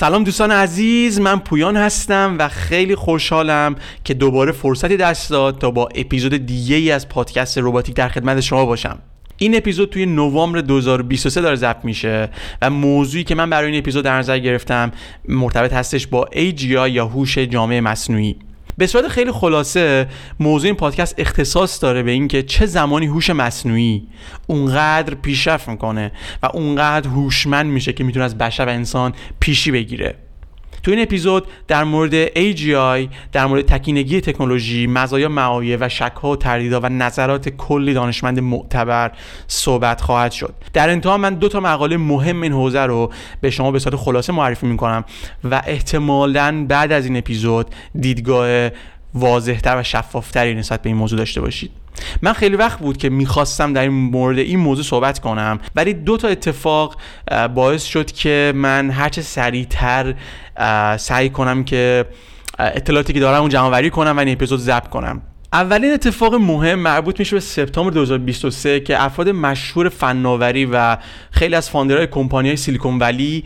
سلام دوستان عزیز من پویان هستم و خیلی خوشحالم که دوباره فرصتی دست داد تا با اپیزود دیگه ای از پادکست روباتیک در خدمت شما باشم. این اپیزود توی نوامبر 2023 داره ضبط میشه و موضوعی که من برای این اپیزود در نظر گرفتم مرتبط هستش با AGI یا هوش جامعه مصنوعی. به صورت خیلی خلاصه موضوع این پادکست اختصاص داره به اینکه چه زمانی هوش مصنوعی اونقدر پیشرفت می‌کنه و اونقدر هوشمند میشه که می‌تونه از بشر و انسان پیشی بگیره. تو این اپیزود در مورد AGI در مورد تکینگی تکنولوژی مزایا معایب و شکها و تردیدها و نظرات کلی دانشمند معتبر صحبت خواهد شد. در انتها من دو تا مقاله مهم این حوزه رو به شما به صورت خلاصه معرفی می‌کنم و احتمالا بعد از این اپیزود دیدگاه واضحتر و شفافتری نسبت به این موضوع داشته باشید. من خیلی وقت بود که می‌خواستم در این مورد این موضوع صحبت کنم ولی دو تا اتفاق باعث شد که من هرچه سریعتر سعی کنم که اطلاعاتی که دارم اون جمع کنم و این اپیزود ضبط کنم. اولین اتفاق مهم مربوط میشه به سپتامبر 2023 که افراد مشهور فناوری و خیلی از فاندرهای کمپانی های سیلیکون ولی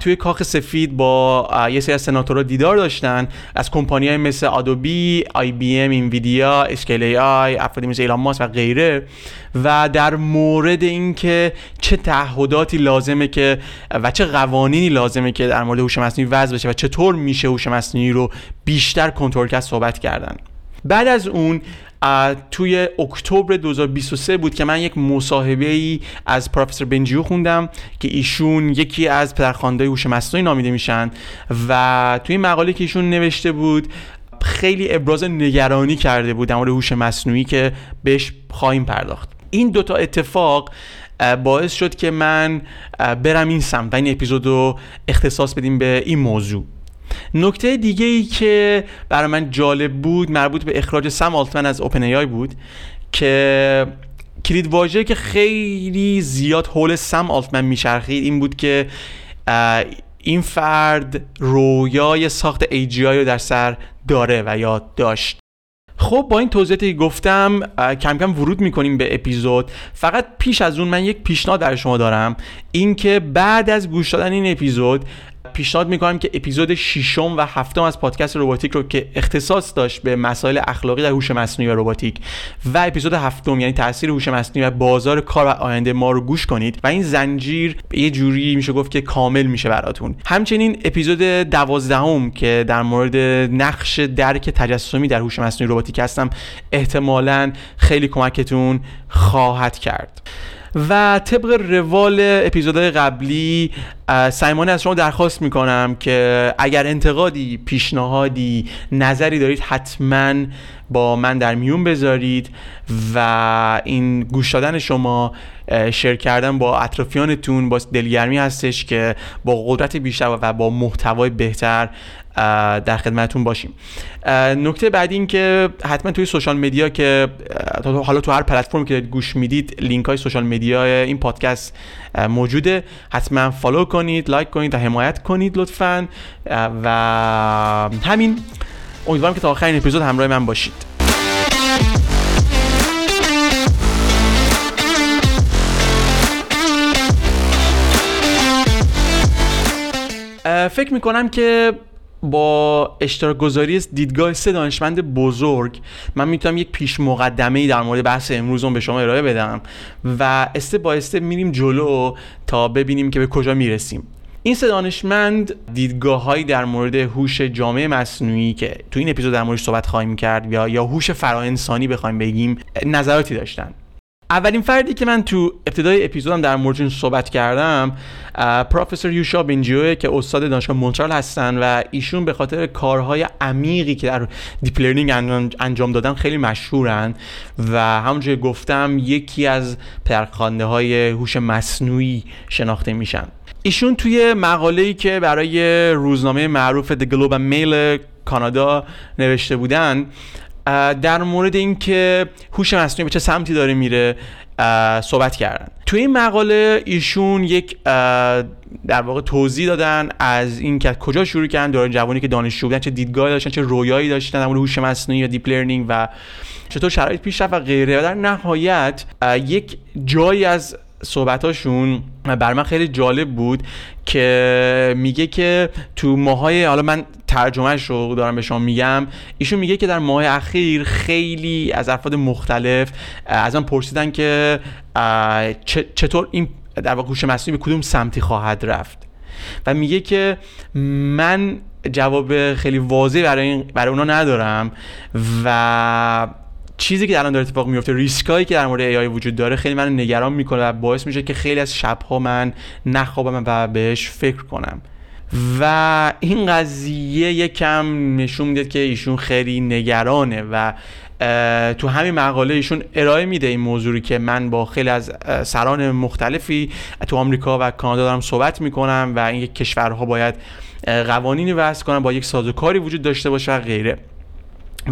توی کاخ سفید با یه سری از سناتورها دیدار داشتن. از کمپانی های مثل Adobe، IBM، Nvidia، Scale AI، افرادی مثل ایلان ماسک و غیره. و در مورد اینکه چه تعهداتی لازمه که و چه قوانینی لازمه که در مورد هوش مصنوعی وضع بشه و چطور میشه هوش مصنوعی رو بیشتر کنترل کرد صحبت کردن. بعد از اون توی اکتبر 2023 بود که من یک مصاحبه ای از پروفسور بنجیو خوندم که ایشون یکی از پدرخوانده هوش مصنوعی نامیده میشن و توی مقاله که ایشون نوشته بود خیلی ابراز نگرانی کرده بود در هوش مصنوعی که بهش خواهیم پرداخت. این دوتا اتفاق باعث شد که من برم این سمت و این اپیزود رو اختصاص بدیم به این موضوع. نکته دیگه ای که برای من جالب بود مربوط به اخراج سم آلتمن از اوپن ای بود که کلید واژه که خیلی زیاد حول سم آلتمن میچرخید این بود که این فرد رویای ساخت AGI رو در سر داره و یاد داشت. خب با این توضیحاتی که گفتم کم کم ورود می‌کنیم به اپیزود. فقط پیش از اون من یک پیشنهاد در شما دارم. اینکه بعد از گوش دادن این اپیزود پیشنهاد می‌کنم که اپیزود ششم و هفتم از پادکست روباتیک رو که اختصاص داشت به مسائل اخلاقی در هوش مصنوعی و روباتیک و اپیزود هفتم یعنی تاثیر هوش مصنوعی و بازار کار و آینده ما رو گوش کنید و این زنجیر به یه جوری میشه گفت که کامل میشه براتون. همچنین اپیزود دوازدهم که در مورد نقش درک تجسمی در هوش مصنوعی روباتیک هستم احتمالا خیلی کمکتون خواهد کرد. و طبق روال اپیزودهای قبلی سیمانه از شما درخواست می‌کنم که اگر انتقادی پیشنهادی نظری دارید حتما با من در میون بذارید و این گوش دادن شما شیر کردن با اطرافیانتون با دلگرمی هستش که با قدرت بیشتر و با محتوای بهتر در خدمتون باشیم. نکته بعدی این که حتما توی social media که حالا تو هر پلتفرم که گوش می‌دید لینک های social media این پادکست موجوده. حتما follow کنید لایک کنید و حمایت کنید لطفا. و همین. امیدوارم که تا آخرین اپیزود همراه من باشید. فکر می‌کنم که با اشتراک گذاری دیدگاه سه دانشمند بزرگ من می‌تونم یک پیش مقدمه در مورد بحث امروز به شما ارائه بدم و استه با استه میریم جلو تا ببینیم که به کجا می‌رسیم. این سه دانشمند دیدگاه در مورد هوش جامعه مصنوعی که تو این اپیزود در موردش صحبت خواهیم کرد یا یا هوش فراانسانی بخوایم بگیم نظراتی داشتن. اولین فردی که من تو ابتدای اپیزودم در مورد صحبت کردم پروفسور یوشا بنجیو که استاد دانشگاه مونترال هستن و ایشون به خاطر کارهای عمیقی که در deep learning انجام دادن خیلی مشهورن و همونجوری گفتم یکی از پدرخوانده های هوش مصنوعی شناخته میشن. ایشون توی مقاله‌ای که برای روزنامه معروف The Globe Mail کانادا نوشته بودن در مورد اینکه هوش مصنوعی به چه سمتی داره میره صحبت کردن. توی این مقاله ایشون یک در واقع توضیح دادن از این که کجا شروع کردن دوران جوانی که دانشجو بودن چه دیدگاهی داشتن چه رویایی داشتن در مورد هوش مصنوعی و deep learning و چطور شرایط پیش رفت و غیره. و در نهایت یک جایی از صحبتاشون بر من خیلی جالب بود که میگه که تو ماهای حالا من ترجمهش رو دارم به شما میگم ایشون میگه که در ماه اخیر خیلی از افراد مختلف از من پرسیدن که چطور این در واقع هوش مصنوعی به کدوم سمتی خواهد رفت؟ و میگه که من جواب خیلی واضحی برای برای اونا ندارم و چیزی که الان داره اتفاق میفته ریسکایی که در مورد AI وجود داره خیلی من نگران می‌کنه و باعث میشه که خیلی از شبها من نخوابم و بهش فکر کنم. و این قضیه یکم نشون میده که ایشون خیلی نگرانه و تو همین مقاله ایشون ارائه میده این موضوعی که من با خیلی از سران مختلفی تو آمریکا و کانادا دارم صحبت می‌کنم و این کشورها باید قوانینی وضع کنن با یک سازوکاری وجود داشته باشه و غیره.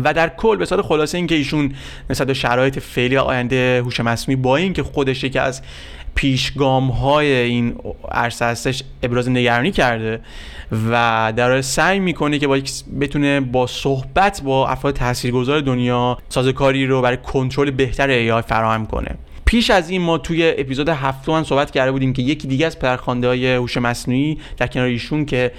و در کل به صورت خلاصه اینکه ایشون نسبت به شرایط فعلی آینده هوش مصنوعی با اینکه خودش یکی از پیشگام های این عرصه هستش ابراز نگرانی کرده و در سعی می‌کنه که با بتونه با صحبت با افراد تاثیرگذار دنیا سازوکاری رو برای کنترل بهتر ای فراهم کنه. پیش از این ما توی اپیزود هفتم صحبت کرده بودیم که یکی دیگه از پدرخوانده های هوش مصنوعی در کنار ایشون که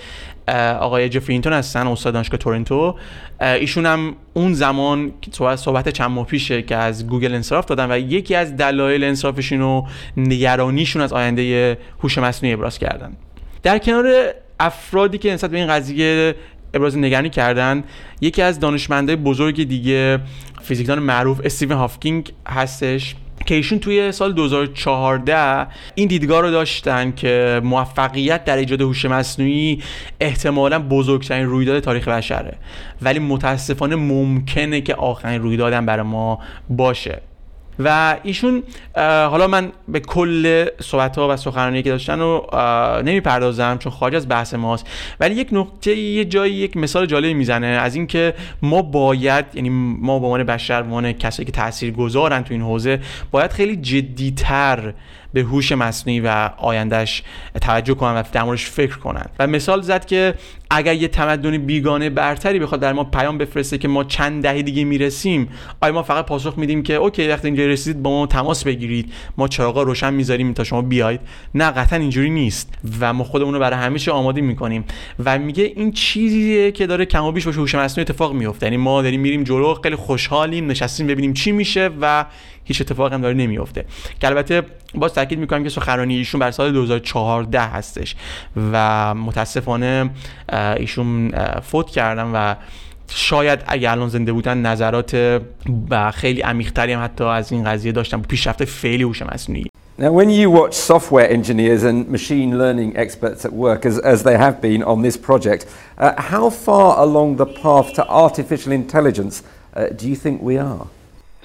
آقای جفرینتون هستن استاد دانشگاه تورنتو. ایشون هم اون زمان صحبت چند ماه پیشه که از گوگل انصراف دادن و یکی از دلایل انصرافشون و نگرانیشون از آینده هوش مصنوعی ابراز کردن. در کنار افرادی که نسبت به این قضیه ابراز نگرانی کردن یکی از دانشمندای بزرگ دیگه فیزیکدان معروف استیون هافکینگ هستش. که ایشون توی سال 2014 این دیدگاه رو داشتن که موفقیت در ایجاد هوش مصنوعی احتمالا بزرگترین رویداد تاریخ بشره. ولی متاسفانه ممکنه که آخرین رویدادم برای ما باشه. و ایشون حالا من به کل صحبت ها و سخنرانی که داشتن رو نمی‌پردازم چون خارج از بحث ماست. ولی یک نکته یه جایی یک مثال جالبی می‌زنه از اینکه ما باید یعنی ما به عنوان بشر به عنوان کسایی که تاثیر گذارن تو این حوزه باید خیلی جدیتر به هوش مصنوعی و آیندهش توجه کنن و در موردش فکر کنن. و مثال زد که اگر یه تمدن بیگانه برتری بخواد در ما پیام بفرسته که ما چند دهه دیگه می‌رسیم آیا ما فقط پاسخ میدیم که اوکی وقتی اینجا رسیدید با ما تماس بگیرید ما چراغا روشن می‌ذاریم تا شما بیاید؟ نه قطعا اینجوری نیست. و ما خودمون رو برای همیشه آماده می‌کنیم. و میگه این چیزیه که داره کم و بیش باشه هوش مصنوعی اتفاق میفته یعنی ما داریم میریم جلو خیلی خوشحالیم نشستیم ببینیم چی میشه و هیچ اتفاقی هم داره نمیفته که البته باز تاکید می‌کنم که سخنرانی ایشون بر سال 2014 هستش و متاسفانه ایشون فوت کردن و شاید اگر الان زنده بودن نظرات و خیلی عمیق‌تری هم حتی از این قضیه داشتن. پیشرفت فعلی هوش مصنوعی. Now, when you watch software engineers and machine learning experts at work, as, as they have been on this project, uh, how far along the path to artificial intelligence uh, do you think we are?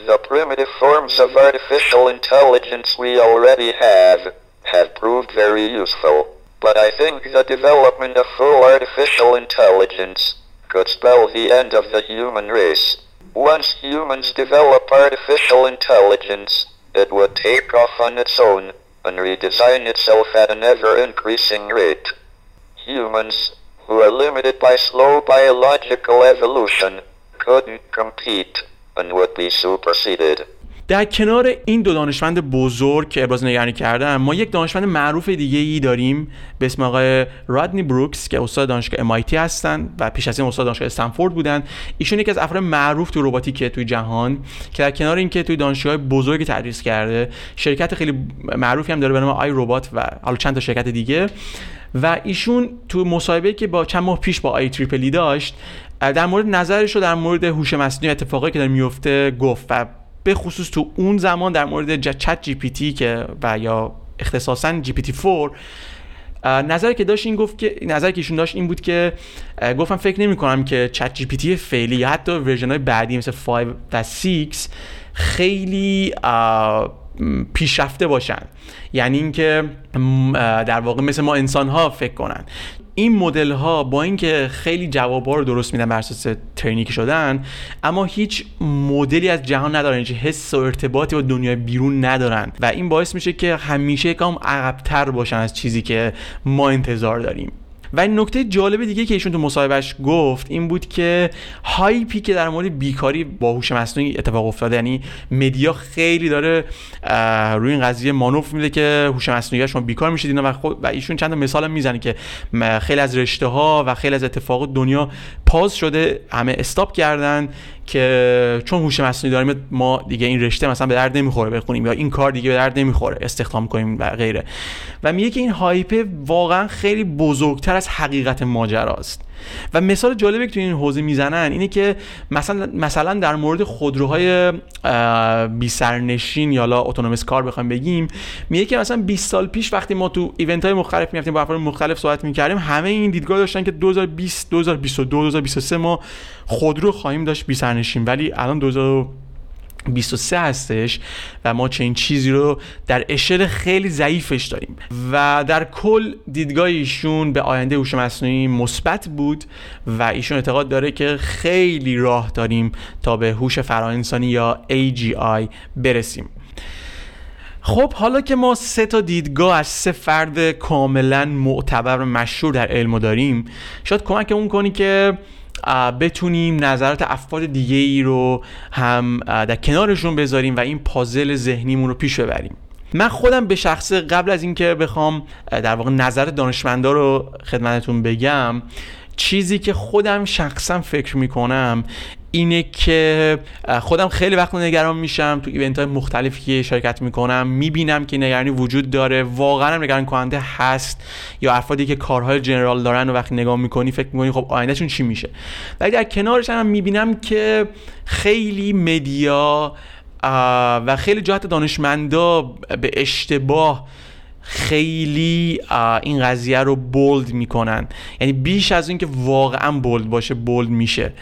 The primitive forms of artificial intelligence we already have have proved very useful, but I think the development of full artificial intelligence could spell the end of the human race. Once humans develop artificial intelligence, it would take off on its own and redesign itself at an ever-increasing rate. Humans, who are limited by slow biological evolution, couldn't compete and would be superseded. در کنار این دو دانشمند بزرگ که ابراز نگرانی کردن ما یک دانشمند معروف دیگه ای داریم به اسم آقای رادنی بروکس که استاد دانشگاه MIT هستن و پیش از این استاد دانشگاه استنفورد بودن ایشون یکی از افراد معروف تو رباتیک توی جهان که در کنار اینکه توی دانشگاه بزرگ تدریس کرده شرکت خیلی معروفی هم داره به نام iRobot و حالا چند تا شرکت دیگه و ایشون تو مصاحبه که با چند ماه پیش با IEEE داشت در مورد نظرش رو در مورد هوش مصنوعی اتفاقی که داره میفته گفت و به خصوص تو اون زمان در مورد ChatGPT که و یا اختصاصا GPT 4 نظری که داشت این گفت که نظری که ایشون داشت این بود که گفتم فکر نمی کنم که ChatGPT فعلی یا حتی version های بعدی مثل 5 و 6 خیلی پیشرفته باشن. یعنی اینکه در واقع مثل ما انسان ها فکر کنن. این مدل ها با اینکه خیلی جواب ها رو درست میدن بر اساس training شدن اما هیچ مدلی از جهان ندارن هیچ حس و ارتباطی با دنیای بیرون ندارن و این باعث میشه که همیشه گام عقبتر باشن از چیزی که ما انتظار داریم. و این نکته جالب دیگه که ایشون تو مصاحبهش گفت این بود که هایپی که در مورد بیکاری با هوش مصنوعی اتفاق افتاده یعنی مدیا خیلی داره روی این قضیه مانوف میده که هوش مصنوعی شما بیکار میشید اینا و, و ایشون چند مثال می‌زنه که خیلی از رشته ها و خیلی از اتفاقات دنیا پاز شده همه استاپ کردن. که چون هوش مصنوعی داریم ما دیگه این رشته مثلا به درد نمی‌خوره بخونیم یا این کار دیگه به درد نمی‌خوره استخدام کنیم و غیره. و میگه که این هایپ واقعا خیلی بزرگتر از حقیقت ماجراست. و مثال جالبی که تو این حوزه می‌زنن اینه که مثلا مثلا در مورد خودروهای بی سرنشین یا لا اتونومس کار بخوایم بگیم میگه که مثلا 20 سال پیش وقتی ما تو ایونت های مختلف می‌رفتیم با افراد مختلف صحبت می‌کردیم همه این دیدگاه داشتن که 2020 2022 2023 ما خودرو خواهیم داشت بی سرنشین ولی الان 2000 23 هستش و ما چنین چیزی رو در اشل خیلی ضعیفش داریم. و در کل دیدگاه ایشون به آینده هوش مصنوعی مثبت بود و ایشون اعتقاد داره که خیلی راه داریم تا به هوش فراانسانی یا AGI برسیم. خب حالا که ما سه تا دیدگاه از سه فرد کاملا معتبر و مشهور در علم داریم شاید کمکمون کنی که بتونیم نظرات افراد دیگه ای رو هم در کنارشون بذاریم و این پازل ذهنیمون رو پیش ببریم. من خودم به شخص قبل از اینکه بخوام در واقع نظر دانشمندا رو خدمتتون بگم چیزی که خودم شخصا فکر می‌کنم اینه که خودم خیلی وقت نگران میشم تو ایونت های مختلفی که شرکت می‌کنم می‌بینم که نگرانی وجود داره واقعا نگران کننده هست یا افرادی که کارهای جنرال دارن و وقتی نگاه می‌کنی فکر می‌کنی خب آیندهشون چی میشه؟ ولی در کنارش هم می‌بینم که خیلی مدیا و خیلی جهت دانشمندا به اشتباه خیلی این قضیه رو بولد می‌کنن. یعنی بیش از اینکه واقعا بولد باشه بولد میشه.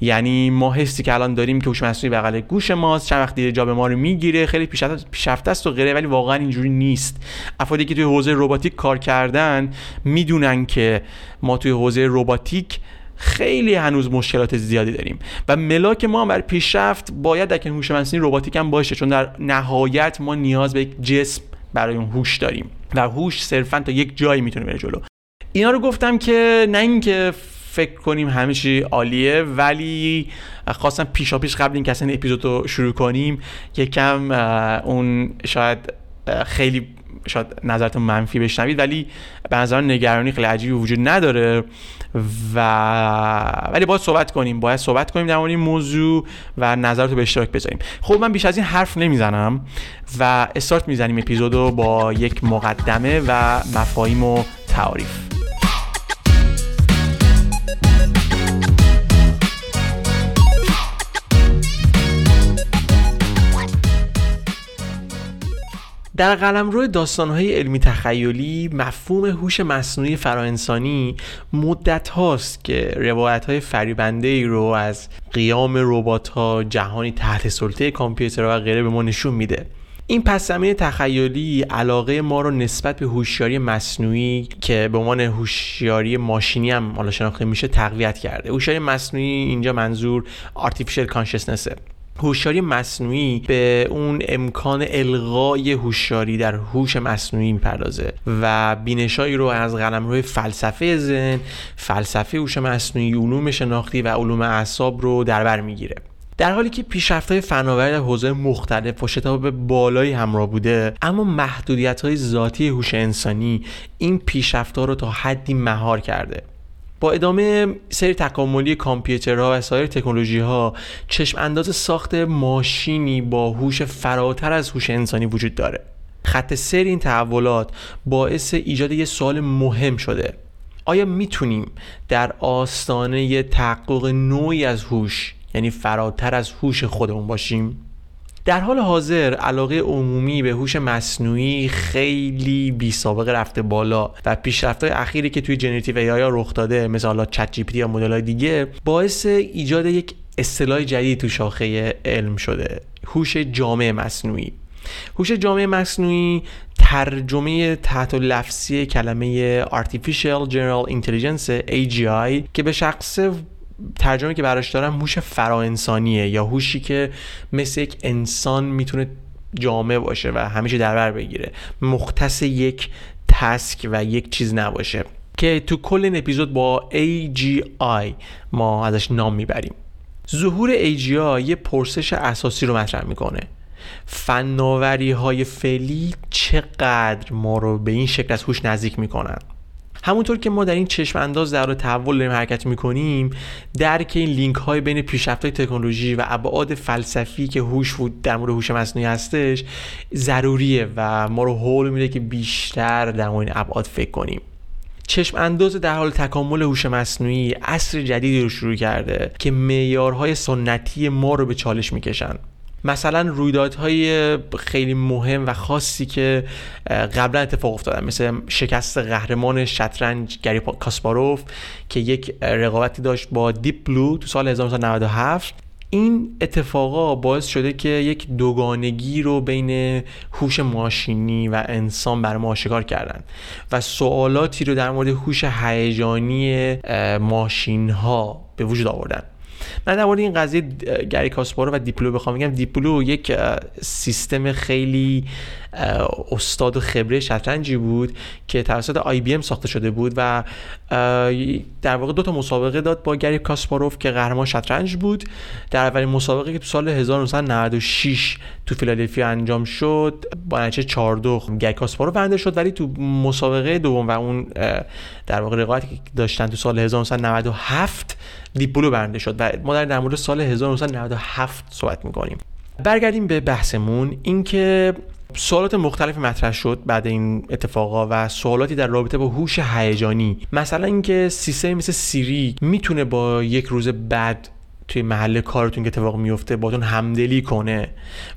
یعنی ما حسی که الان داریم که هوش مصنوعی بغل گوش ماست چند وقت دیگه جا به ما رو می‌گیره. خیلی پیشرفته است و غیره ولی واقعا اینجوری نیست. افرادی که توی حوزه رباتیک کار کردن می‌دونن که ما توی حوزه رباتیک خیلی هنوز مشکلات زیادی داریم. و ملاک ما هم برای پیشرفت باید در هوش مصنوعی رباتیک هم باشه چون در نهایت ما نیاز به یک جسم برای اون هوش داریم. و هوش صرفا تا یک جایی می‌تونه بره جلو. اینا رو گفتم که نه اینکه فکر کنیم همه چی عالیه ولی خواستم پیشا پیش قبل اینکه اصلا اپیزود رو شروع کنیم یکم اون شاید خیلی شاید نظرتون منفی بشنوید ولی به نظر نگرانی خیلی عجیبی وجود نداره. و ولی باید صحبت کنیم باید صحبت کنیم در این موضوع و نظرات به اشتراک بذاریم. خب من بیش از این حرف نمی‌زنم و استارت می‌زنیم اپیزودو با یک مقدمه و مفاهیم و تعاریف. در قلمرو داستانهای علمی تخیلی مفهوم هوش مصنوعی فراانسانی مدت هاست که روایت های فریبنده ای رو از قیام ربات ها جهانی تحت سلطه کامپیوترها و غیره به ما نشون میده. این پس تخیلی علاقه ما رو نسبت به هوشیاری مصنوعی که به عنوان هوشیاری ماشینی هم حالا شناخته میشه تقویت کرده. هوشیاری مصنوعی اینجا منظور artificial consciousness هوشیاری مصنوعی به اون امکان الغای هوشیاری در هوش مصنوعی می‌پردازه و بینشایی رو از روی فلسفه ذهن فلسفه هوش مصنوعی علوم شناختی و علوم اعصاب رو در بر می‌گیره. در حالی که های فناوری در حوزه مختلف و شتاب بالایی همراه بوده اما محدودیت های ذاتی هوش انسانی این پیشرفت‌ها رو تا حدی مهار کرده. با ادامه سری تکاملی کامپیوترها و سایر تکنولوژی ها چشم انداز ساخت ماشینی با هوش فراتر از هوش انسانی وجود داره. خط سیر این تحولات باعث ایجاد یه سوال مهم شده. آیا می‌تونیم در آستانه تحقق نوعی از هوش یعنی فراتر از هوش خودمون باشیم؟ در حال حاضر علاقه عمومی به هوش مصنوعی خیلی بی سابقه رفته بالا و های اخیری که توی جنراتیو ای رخ داده مثل حالا چت جی یا های دیگه باعث ایجاد یک اصطلاح جدید تو شاخه علم شده هوش جامع مصنوعی. هوش جامع مصنوعی ترجمه تحت لفظی کلمه Artificial General Intelligence AGI که به شخص ترجمه که براش دارم هوش فراانسانیه یا هوشی که مثل یک انسان می‌تونه جامع باشه و همیشه در بر بگیره. مختص یک تسک و یک چیز نباشه. که تو کل این اپیزود با AGI ما ازش نام می‌بریم. ظهور AGI یه پرسش اساسی رو مطرح می‌کنه. فناوری های فعلی چقدر ما رو به این شکل از هوش نزدیک می‌کنن؟ همونطور که ما در این چشم انداز در تحول داریم حرکت می‌کنیم درک این لینک های بین پیشرفت تکنولوژی و ابعاد فلسفی که هوش در مورد هوش مصنوعی هستش ضروریه و ما رو حول میده که بیشتر در مورد این ابعاد فکر کنیم. چشم انداز در حال تکامل هوش مصنوعی عصر جدیدی رو شروع کرده که معیارهای سنتی ما رو به چالش می‌کشن. مثلا رویدادهای خیلی مهم و خاصی که قبلا اتفاق افتادن مثل شکست قهرمان شطرنج گری کاسپاروف که یک رقابتی داشت با دیپ بلو تو سال 1997 این اتفاقا باعث شده که یک دوگانگی رو بین هوش ماشینی و انسان بر ما آشکار کردن و سوالاتی رو در مورد هوش هیجانی ماشین ها به وجود آوردن. من در مورد این قضیه گری کاسپاروف و Deep Blue بخوام بگم. Deep Blue یک سیستم خیلی استاد و خبره شطرنجی بود که توسط IBM ساخته شده بود و در واقع دو تا مسابقه داد با گری کاسپاروف که قهرمان شطرنج بود. در اولین مسابقه که تو سال 1996 تو فیلادلفیا انجام شد با نتیجه 4 2 گری کاسپاروف برنده شد. ولی تو مسابقه دوم و اون در واقع رقابتی که داشتن تو سال 1997 دیپولو برنده شد و ما در مورد سال 1997 صحبت می‌کنیم. برگردیم به بحثمون. اینکه سوالات مختلفی مطرح شد بعد این اتفاقا و سوالاتی در رابطه با هوش هیجانی. مثلا اینکه سیستم مثل سیری می‌تونه با یک روز بعد توی محل کارتون که اتفاق میفته باتون همدلی کنه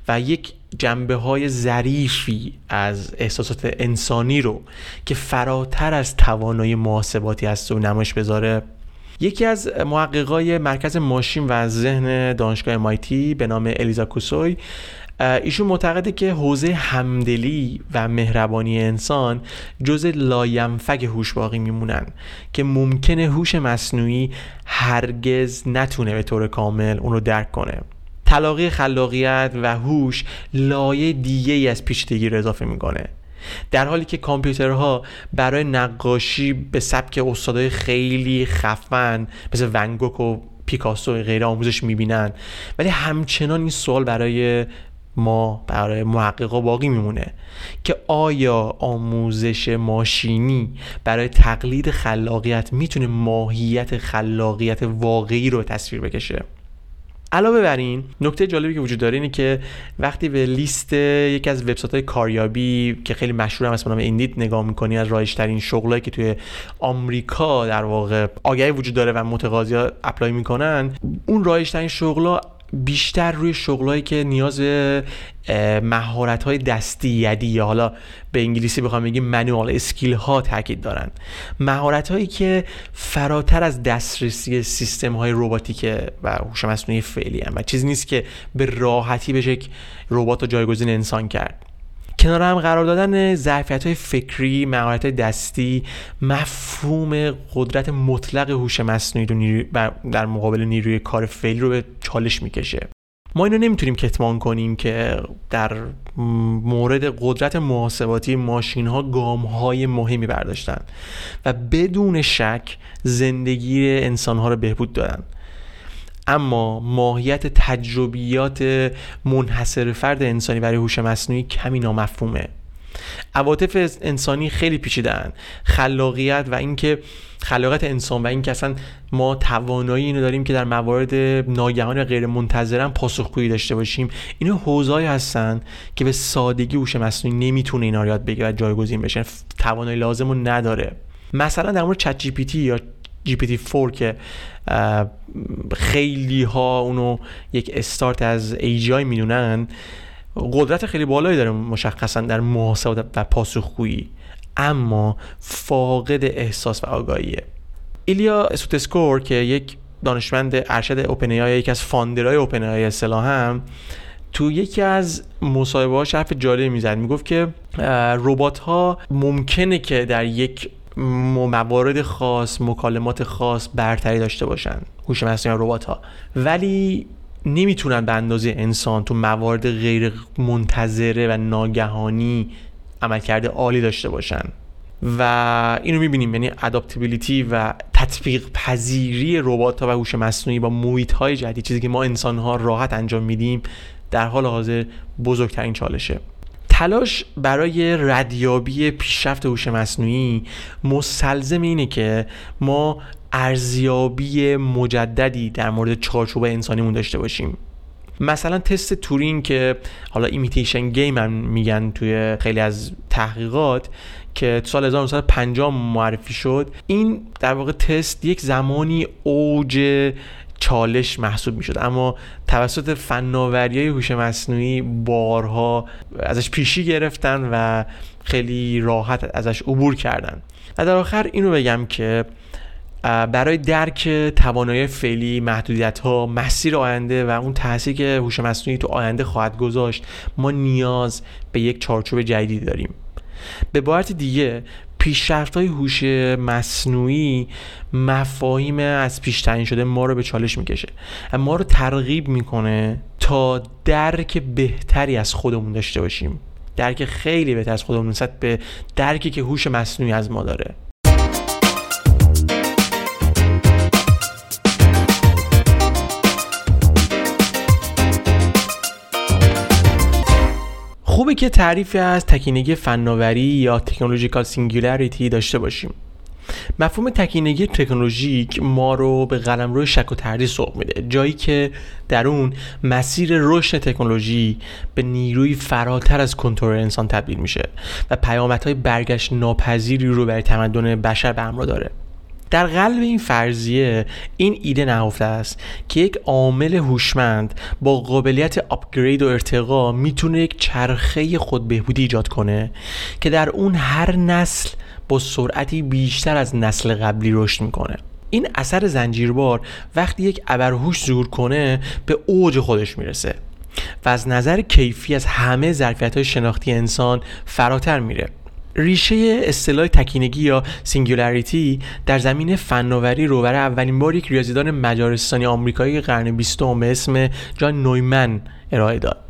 و یک جنبه های ظریفی از احساسات انسانی رو که فراتر از توانایی محاسباتی هست به نمایش بذاره. یکی از محققای مرکز ماشین و ذهن دانشگاه MIT به نام الیزا کوسوی ایشون معتقده که حوزه همدلی و مهربانی انسان جزء لاینفک هوش باقی میمونن که ممکنه هوش مصنوعی هرگز نتونه به طور کامل اون رو درک کنه. تلاقی خلاقیت و هوش لایه دیگه ای از پیچیدگی رو اضافه می‌کنه. در حالی که کامپیوترها برای نقاشی به سبک استادای خیلی خفن مثل ونگوک و پیکاسو و غیره آموزش می‌بینن. ولی همچنان این سوال برای ما برای محققا باقی میمونه که آیا آموزش ماشینی برای تقلید خلاقیت می‌تونه ماهیت خلاقیت واقعی رو تصویر بکشه؟ علاوه بر این نکته جالبی که وجود داره اینه که وقتی به لیست یکی از وبسایت های کاریابی که خیلی مشهور هم اسم نام Indeed نگاه می‌کنی از رایج ترین شغلایی که توی آمریکا در واقع آگهی وجود داره و متقاضی apply می‌کنن اون رایج ترین بیشتر روی شغلایی که نیاز مهارت های دستی یدی یا حالا به انگلیسی بخوام بگیم منوال اسکیل ها تاکید دارن. مهارت هایی که فراتر از دسترسی سیستم های رباتیک و هوش مصنوعی فعلی هم و چیزی نیست که به راحتی بشه ربات رو جایگزین انسان کرد. کنار هم قرار دادن ظرفیت های فکری مهارت دستی مفهوم قدرت مطلق هوش مصنوعی در مقابل نیروی کار فعلی رو به چالش می‌کشه. ما اینو نمی‌تونیم کتمان کنیم که در مورد قدرت محاسباتی ماشین ها گام های مهمی برداشتن و بدون شک زندگی انسان ها رو بهبود دادن اما ماهیت تجربیات منحصر فرد انسانی برای هوش مصنوعی کمی نامفهومه. عواطف انسانی خیلی پیچیدن خلاقیت و اینکه خلاقیت انسان و اینکه اصلا ما توانایی اینو داریم که در موارد ناگهان غیر منتظرا پاسخگویی داشته باشیم. اینو حوزه‌ای هستن که به سادگی هوش مصنوعی نمی‌تونه اینا رو یاد بگیره و جایگزین بشه. توانایی لازم رو نداره. مثلا در مورد چت جی پی تی یا GPT-4 که خیلی ها اونو یک استارت از AGI می‌دونن قدرت خیلی بالایی داره مشخصا در محاسبات و پاسخگویی. اما فاقد احساس و آگاهیه ایلیا سوتسکیور که یک دانشمند ارشد Open یکی از founder های OpenAI هم تو یکی از مصاحبه ها حرف جالبی می‌زد. می‌گفت که ربات ها ممکنه که در یک موارد خاص مکالمات خاص برتری داشته باشن هوش مصنوعی ربات ها ولی نمی‌تونن به اندازه انسان تو موارد غیر منتظره و ناگهانی عملکرد عالی داشته باشن. و اینو می‌بینیم یعنی اداپتیبیلیتی و تطبیق پذیری ربات و هوش مصنوعی با محیط های جدید چیزی که ما انسان ها راحت انجام میدیم در حال حاضر بزرگترین چالشه. تلاش برای ردیابی پیشرفت هوش مصنوعی مستلزم اینه که ما ارزیابی مجددی در مورد چارچوب انسانیمون داشته باشیم. مثلا تست تورینگ که حالا imitation game هم میگن توی خیلی از تحقیقات که سال 1950 معرفی شد این در واقع تست یک زمانی اوج چالش محسوب می شد اما توسط فناوری های هوش مصنوعی بارها ازش پیشی گرفتن و خیلی راحت ازش عبور کردن. و در آخر اینو بگم که برای درک توانایی فعلی محدودیت ها مسیر آینده و اون تاثیری که هوش مصنوعی تو آینده خواهد گذاشت ما نیاز به یک چارچوب جدیدی داریم. به عبارت دیگه پیشرفت های هوش مصنوعی مفاهیم از پیش تعیین شده ما رو به چالش می‌کشه. ما رو ترغیب می‌کنه تا درک بهتری از خودمون داشته باشیم. درک خیلی بهتر از خودمون نسبت به درکی که هوش مصنوعی از ما داره. خوبه که تعریفی از تکینگی فناوری یا technological singularity داشته باشیم. مفهوم تکینگی تکنولوژیک ما رو به قلمرو شک و تردید سوق میده. جایی که در اون مسیر رشد تکنولوژی به نیروی فراتر از کنترل انسان تبدیل میشه و پیامدهای برگشت ناپذیری رو برای تمدن بشر به همراه داره. در قلب این فرضیه این ایده نهفته است که یک عامل هوشمند با قابلیت upgrade و ارتقا می‌تونه یک چرخه خود بهبودی ایجاد کنه که در اون هر نسل با سرعتی بیشتر از نسل قبلی رشد می‌کنه. این اثر زنجیروار وقتی یک ابرهوش ظهور کنه به اوج خودش می‌رسه و از نظر کیفی از همه ظرفیت های شناختی انسان فراتر میره. ریشه اصطلاح تکینگی یا singularity در زمین فناوری رو برای اولین بار یک ریاضیدان مجارستانی آمریکایی قرن بیستم به اسم جان نویمان ارائه داد.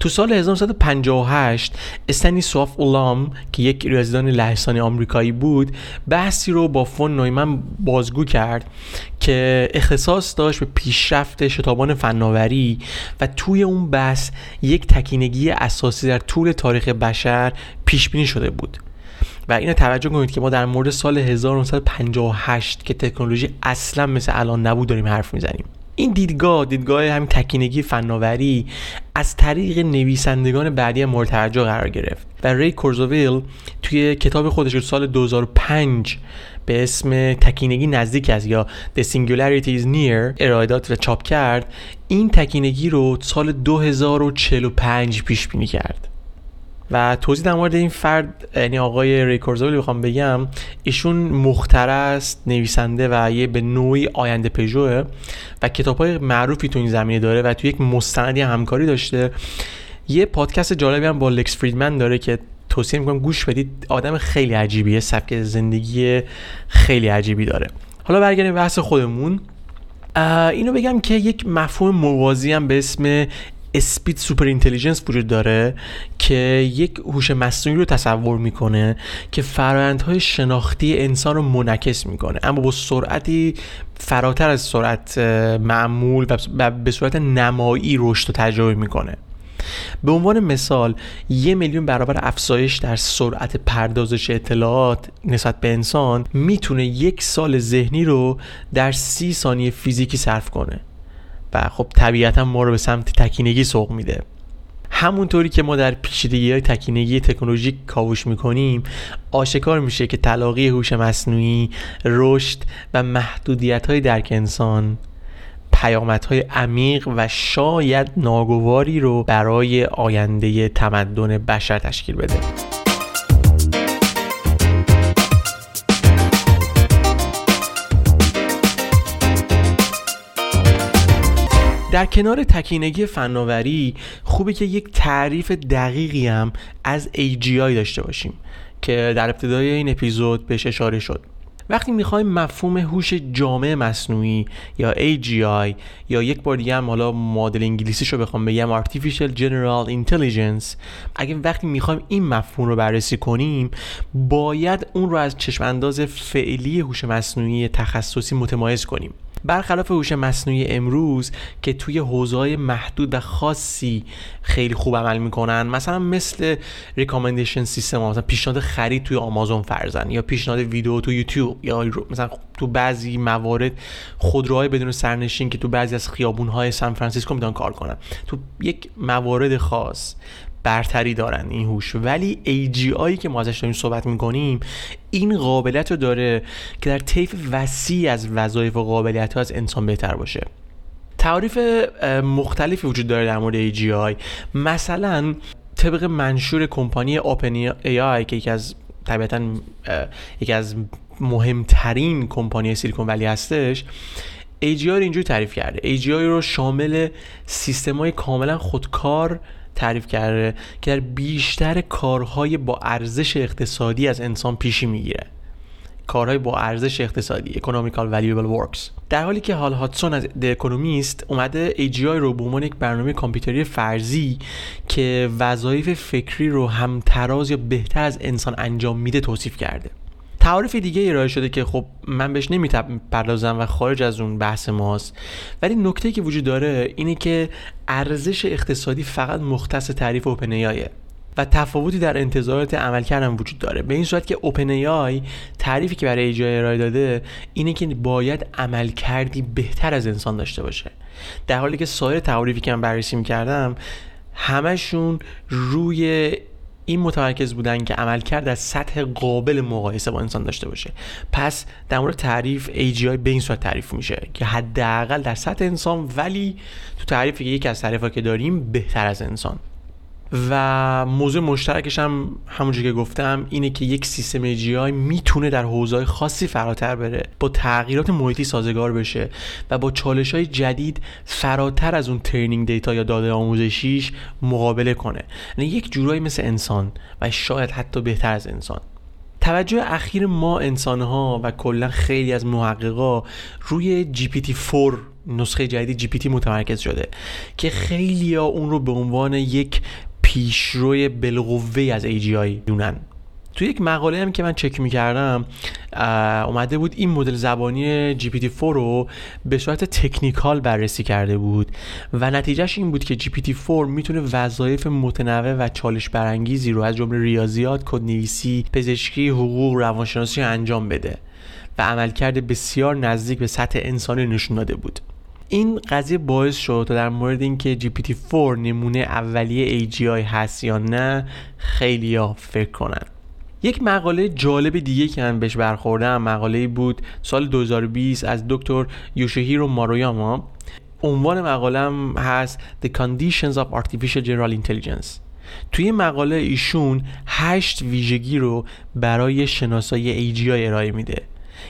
تو سال 1958 استنی سواف اولام که یک ریاضیدان لهستانی آمریکایی بود بحثی رو با فون نویمن بازگو کرد که اختصاص داشت به پیشرفت شتابان فناوری و توی اون بحث یک تکینگی اساسی در طول تاریخ بشر پیش بینی شده بود. و اینو توجه کنید که ما در مورد سال 1958 که تکنولوژی اصلا مثل الان نبود داریم حرف می‌زنیم. این دیدگاه دیدگاه همین تکینگی فناوری از طریق نویسندگان بعدی مورد توجه قرار گرفت و ری کورزوویل توی کتاب خودش سال 2005 به اسم تکینگی نزدیک است یا The Singularity is Near ارائه و چاپ کرد این تکینگی رو سال 2045 پیش بینی کرد. و توضیح در مورد این فرد یعنی آقای ریکورزولی بخوام بگم ایشون مختره است نویسنده و یه به نوعی آینده پژوه و کتاب های معروفی تو این زمینه داره و تو یک مستندی همکاری داشته. یه پادکست جالبی هم با لکس فریدمن داره که توصیه می‌کنم گوش بدید. آدم خیلی عجیبیه سبک زندگی خیلی عجیبی داره. حالا برگردیم بحث خودمون. اینو بگم که یک مفهوم موازی هم به اسم speed super intelligence وجود داره که یک هوش مصنوعی رو تصور می‌کنه که فرآیندهای شناختی انسان رو منعکس می‌کنه. اما با سرعتی فراتر از سرعت معمول و به صورت نمایی رشد و تجربه می‌کنه. به عنوان مثال یه میلیون برابر افزایش در سرعت پردازش اطلاعات نسبت به انسان می‌تونه یک سال ذهنی رو در سی ثانیه فیزیکی صرف کنه. و خب طبیعتا ما رو به سمت تکینگی سوق میده. همونطوری که ما در پیچیدگی های تکینگی تکنولوژیک کاوش می‌کنیم آشکار میشه که تلاقی هوش مصنوعی رشد و محدودیت های درک انسان پیامدهای عمیق و شاید ناگواری رو برای آینده تمدن بشر تشکیل بده. در کنار تکینگی فناوری خوبه که یک تعریف دقیقی هم از AGI داشته باشیم که در ابتدای این اپیزود بهش اشاره شد. وقتی می‌خوایم مفهوم هوش جامع مصنوعی یا AGI یا یک بار دیگه هم حالا مدل انگلیسیش رو بخوام بگم Artificial General Intelligence اگه وقتی می‌خوایم این مفهوم رو بررسی کنیم باید اون رو از چشم انداز فعلی هوش مصنوعی تخصصی متمایز کنیم. برخلاف هوش مصنوعی امروز که توی حوزه‌های محدود و خاصی خیلی خوب عمل می‌کنن مثلا مثل recommendation system مثلا پیشنهاد خرید توی آمازون فرضا یا پیشنهاد ویدیو تو یوتیوب. یا مثلا تو بعضی موارد خودروهای بدون سرنشین که تو بعضی از خیابون‌های سان فرانسیسکو می‌تونن کار کنن. تو یک موارد خاص برتری دارن این هوش. ولی AGI که ما ازش داریم صحبت می‌کنیم این قابلیت رو داره که در طیف وسیع از وظایف و قابلیت ها از انسان بهتر باشه. تعریف مختلفی وجود داره در مورد AGI مثلا طبق منشور کمپانی اوپن AI که یکی از طبیعتا یکی از مهمترین کمپانی سیلیکون ولی هستش AGI رو اینجوری تعریف کرده. AGI رو شامل سیستم های کاملا خودکار تعریف کرده که در بیشتر کارهای با ارزش اقتصادی از انسان پیشی می‌گیره. کارهای با ارزش اقتصادی economical valuable works. در حالی که حال هاتسون از د اکونومیست اومده AGI رو به عنوان یک برنامه کامپیوتری فرضی که وظایف فکری رو همتراز یا بهتر از انسان انجام میده توصیف کرده. تعاریف دیگه ارائه شده که خب من بهش نمی‌پردازم و خارج از اون بحث ماست. ولی نکته که وجود داره اینه که ارزش اقتصادی فقط مختص تعریف اوپن و تفاوتی در انتظارات عمل کردن وجود داره. به این صورت که اوپن ای تعریفی که برای ایجای ارائه داده اینه که باید عمل کردی بهتر از انسان داشته باشه. در حالی که سایر تعریفی که من بررسی می‌کردم همشون روی این متمرکز بودن که عملکرد در سطح قابل مقایسه با انسان داشته باشه. پس در مورد تعریف AGI به این صورت تعریف میشه که حداقل در سطح انسان ولی تو تعریفی که یکی از تعریفا که داریم بهتر از انسان. و موضوع مشترکش هم همونجور که گفتم اینه که یک سیستم AGI می‌تونه در حوزه‌های خاصی فراتر بره با تغییرات محیطی سازگار بشه و با چالش های جدید فراتر از اون training data یا داده آموزشیش مقابله کنه. یعنی یک جورایی مثل انسان و شاید حتی بهتر از انسان. توجه اخیر ما انسان ها و کلا خیلی از محققا روی GPT-4 نسخه جدید GPT متمرکز شده که خیلی ها اون رو به عنوان یک پیشرو بالقوه از AGI می‌دونن. تو یک مقاله هم که من چک می‌کردم اومده بود این مدل زبانی GPT-4 رو به صورت تکنیکال بررسی کرده بود و نتیجهش این بود که GPT-4 می‌تونه وظایف متنوع و چالش برانگیزی رو از جمله ریاضیات، کدنویسی، پزشکی، حقوق، روانشناسی انجام بده و عملکرد بسیار نزدیک به سطح انسانی نشون داده بود. این قضیه باعث شد تا در مورد اینکه GPT-4 نمونه اولیه AGI هست یا نه خیلی ها فکر کنن. یک مقاله جالب دیگه که من بهش برخوردم مقاله بود سال 2020 از دکتر یوشهیرو مارویاما. عنوان مقالم هست The Conditions of Artificial General Intelligence. توی مقاله ایشون هشت ویژگی رو برای شناسایی AGI ارائه میده.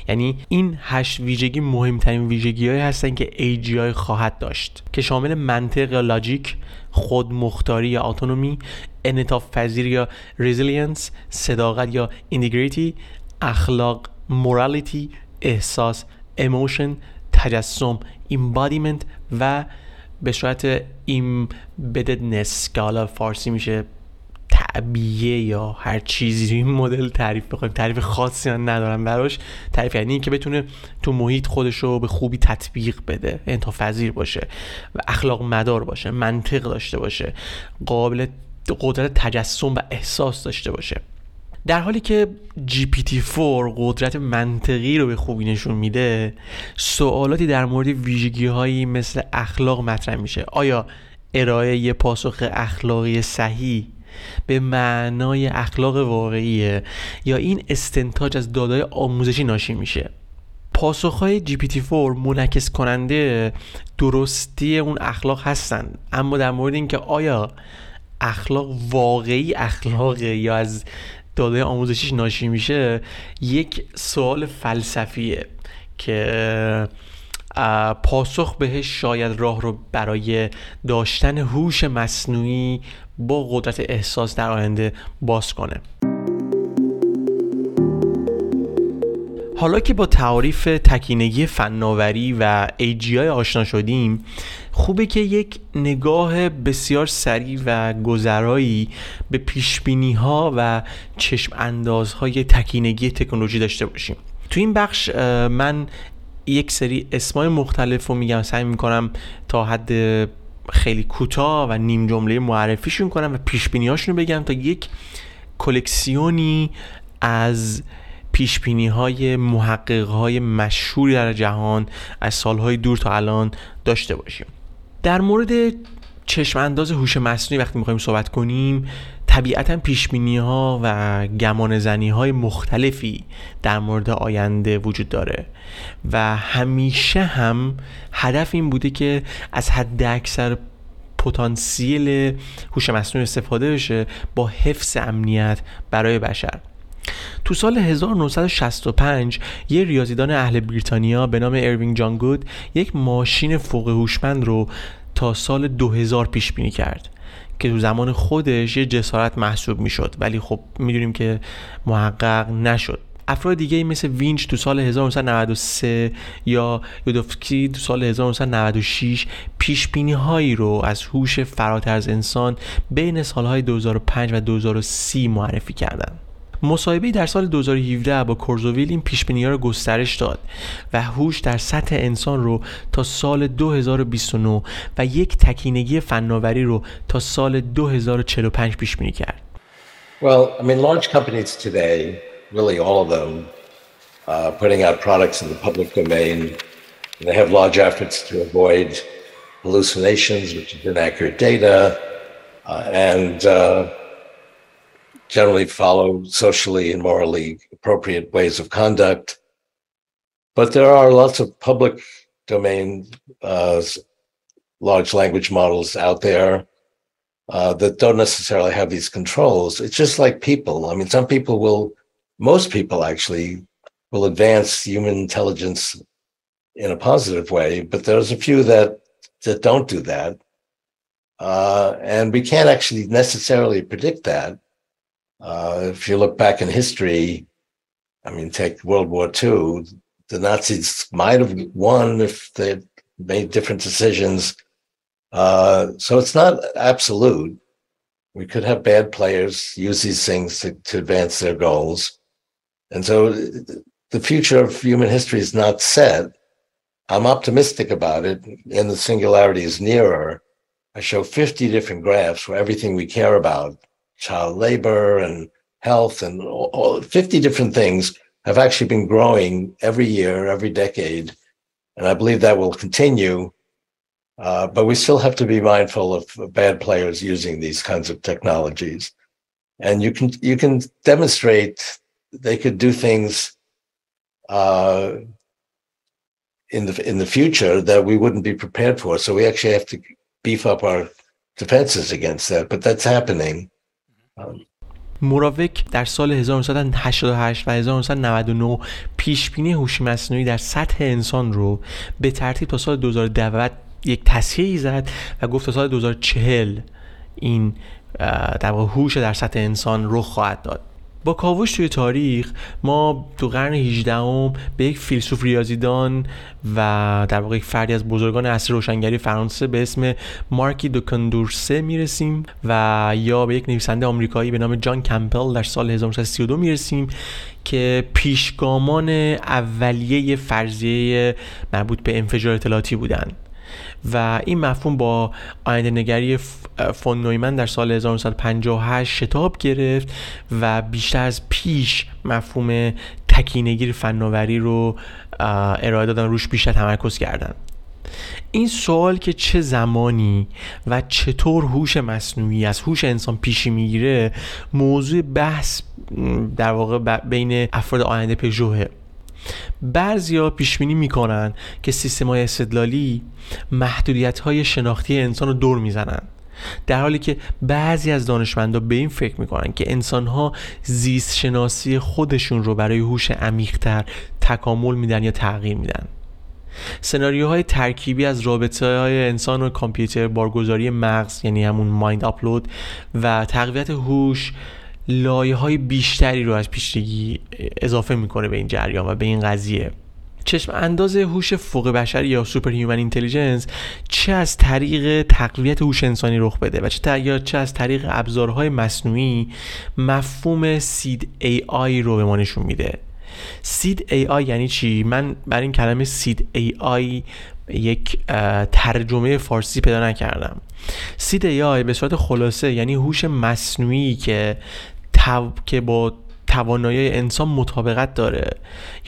یعنی این هشت ویژگی مهمترین ویژگی های هستن که AGI خواهد داشت که شامل منطق یا لاجیک خودمختاری یا autonomy انعطاف پذیری یا resilience صداقت یا integrity اخلاق morality احساس emotion تجسم embodiment و به صورت embeddedness که حالا فارسی میشه تعبیه یا هر چیزی این مدل تعریف بخوایم تعریف خاصی هم ندارم براش. تعریف یعنی اینکه بتونه تو محیط خودش رو به خوبی تطبیق بده فذیر باشه و اخلاق مدار باشه منطق داشته باشه قابل قدرت تجسم و احساس داشته باشه. در حالی که GPT-4 قدرت منطقی رو به خوبی نشون میده سوالاتی در مورد ویژگی هایی مثل اخلاق مطرح میشه. آیا ارائه یه پاسخ اخلاقی صحیح به معنای اخلاق واقعیه یا این استنتاج از دادای آموزشی ناشی میشه. پاسخهای GPT-4 منعکس کننده درستی اون اخلاق هستن. اما در مورد اینکه آیا اخلاق واقعی اخلاقه یا از داده آموزشیش ناشی میشه یک سوال فلسفیه که پاسخ بهش شاید راه رو برای داشتن هوش مصنوعی با قدرت احساس در آینده باز کنه. حالا که با تعاریف تکینگی فناوری و AGI آشنا شدیم خوبه که یک نگاه بسیار سریع و گذرایی به پیشبینی ها و چشم اندازهای تکینگی تکنولوژی داشته باشیم. تو این بخش من یک سری اسمای مختلف رو میگم سعی می‌کنم تا حد خیلی کوتاه و نیم جمله معرفیشون کنم و پیش رو بگم تا یک کلکسیونی از پیش های محقق های مشهوری در جهان از سالهای دور تا الان داشته باشیم. در مورد چشم انداز هوش مصنوعی وقتی می‌خوایم صحبت کنیم طبیعتا پیش ها و گمان زنی های مختلفی در مورد آینده وجود داره و همیشه هم هدف این بوده که از حد اکثر پتانسیل هوش مصنوعی استفاده بشه با حفظ امنیت برای بشر. تو سال 1965 یه ریاضیدان اهل بریتانیا به نام ایروینگ جان گود یک ماشین فوق هوشمند رو تا سال 2000 پیش بینی کرد. که تو زمان خودش یه جسارت محسوب می‌شد ولی خب می‌دونیم که محقق نشد افراد دیگه مثل وینج تو سال 1993 یا یودوفسکی تو سال 1996 پیش بینی هایی رو از هوش فراتر از انسان بین سالهای 2005 و 2030 معرفی کردند. مصاحبه در سال 2017 با کورزوویل این پیش رو گسترش داد و هوش در سطح انسان رو تا سال 2029 و یک تکینگی فناوری رو تا سال 2045 پیش بینی کرد. Well, I mean, large companies today, really all of them, uh, putting out products in the public domain, and they have large efforts to avoid hallucinations, which is inaccurate data, uh, and uh, generally follow socially and morally appropriate ways of conduct. But there are lots of public domain uh, large language models out there uh, that don't necessarily have these controls. It's just like people. I mean, some people will, most people actually will advance human intelligence in a positive way, but there's a few that that don't do that. Uh, and we can't actually necessarily predict that. Uh, if you look back in history, I mean, take World War II, the Nazis might have won if they made different decisions. Uh, so it's not absolute. We could have bad players use these things to, to advance their goals. And so the future of human history is not set. I'm optimistic about it, and the singularity is nearer. I show 50 different graphs where everything we care about child labor and health and all, 50 different things have actually been growing every year, every decade. And I believe that will continue. Uh, but we still have to be mindful of bad players using these kinds of technologies. And you can you can demonstrate they could do things uh, in the in the future that we wouldn't be prepared for. So we actually have to beef up our defenses against that. But that's happening. مراوک در سال 1988 و 1999 پیش بینی هوش مصنوعی در سطح انسان رو به ترتیب تا سال 2010 یک تصحیحی زد و گفت تا سال 2040 این در هوش در سطح انسان رخ خواهد داد. با کاوش توی تاریخ ما تو قرن 18 هم به یک فیلسوف ریاضیدان و در واقع یک فردی از بزرگان عصر روشنگری فرانسه به اسم مارکی دو کندورسه می‌رسیم و یا به یک نویسنده آمریکایی به نام جان کمپل در سال 1932 می‌رسیم که پیشگامان اولیه فرضیه مربوط به انفجار اطلاعاتی بودند و این مفهوم با آینده نگری فون نویمن در سال 1958 شتاب گرفت و بیشتر از پیش مفهوم تکینگیر فناوری رو ارائه دادن روش بیشتر تمرکز کردن. این سوال که چه زمانی و چطور هوش مصنوعی از هوش انسان پیشی می‌گیره موضوع بحث در واقع بین افراد آینده پژوهه. بعضیا پیش بینی می‌کنن که سیستم های استدلالی محدودیت های شناختی انسان رو دور می‌زنن. در حالی که بعضی از دانشمندا به این فکر می‌کنن که انسانها زیست شناسی خودشون رو برای هوش عمیقتر تکامل میدن یا تغییر میدن. سناریوهای ترکیبی از رابطه های انسان و کامپیوتر بارگذاری مغز یعنی همون مایند آپلود و تقویت هوش لایه های بیشتری رو از پیشگی اضافه می‌کنه به این جریان و به این قضیه. چشم انداز هوش فوق بشری یا سوپر هیومن اینتلیجنس چه از طریق تقویت هوش انسانی رخ بده و چه چه از طریق ابزارهای مصنوعی مفهوم سید ای آی رو به ما نشون میده؟ سید ای آی یعنی چی؟ من بر این کلمه سید ای آی یک ترجمه فارسی پیدا نکردم. سید ای آی به صورت خلاصه یعنی هوش مصنوعی که که با توانایی انسان مطابقت داره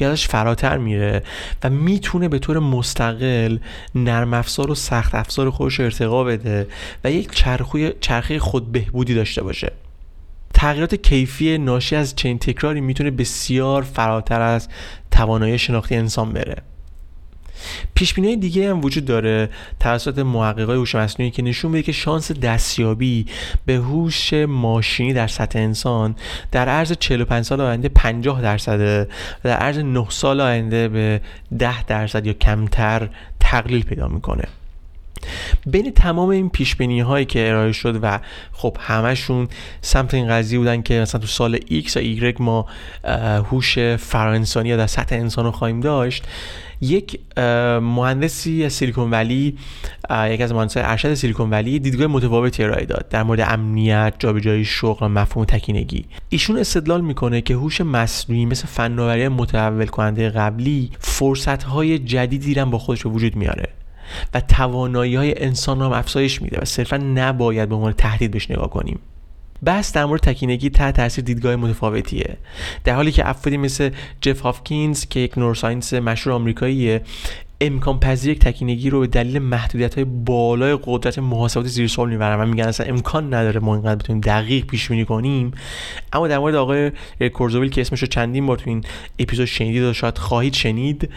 یا ازش فراتر میره و می‌تونه به طور مستقل نرم افزار و سخت افزار خودش ارتقا بده و یک چرخوی چرخه خود بهبودی داشته باشه. تغییرات کیفی ناشی از چنین تکراری می‌تونه بسیار فراتر از توانایی شناختی انسان بره. پیش دیگه هم وجود داره توسط محققای هوش مصنوعی که نشون میده که شانس دستیابی به هوش ماشینی در سطح انسان در عرض 45 سال آینده 50 درصده و در عرض 9 سال آینده به 10 درصد یا کمتر تقلیل پیدا می‌کنه. بین تمام این پیش هایی که ارائه شد و خب همشون سمت این قضیه بودن که مثلا تو سال X یا Y ما هوش فرانسانی یا در سطح انسان رو خواهیم داشت یک مهندسی از سیلیکون ولی یک از مهندسای ارشد سیلیکون ولی دیدگاه متفاوتی ارائه داد در مورد امنیت جابجایی شغل و مفهوم تکینگی. ایشون استدلال می‌کنه که هوش مصنوعی مثل فناوری متحول کننده قبلی فرصت های جدیدی را با خودش به وجود میاره و توانایی های انسان را افزایش میده و صرفا نباید به عنوان تهدید بهش نگاه کنیم. بحث در مورد تکینگی تحت تاثیر دیدگاه متفاوتیه. در حالی که افرادی مثل جف هافکینز که یک نورساینس مشهور آمریکاییه امکان پذیر یک تکینگی رو به دلیل محدودیت های بالای قدرت محاسبات زیر سوال می‌برن و میگن اصلا امکان نداره ما اینقدر بتونیم دقیق پیش بینی کنیم. اما در مورد آقای کورزویل که اسمش رو چندین بار تو این اپیزود شنیدید و شاید خواهید شنید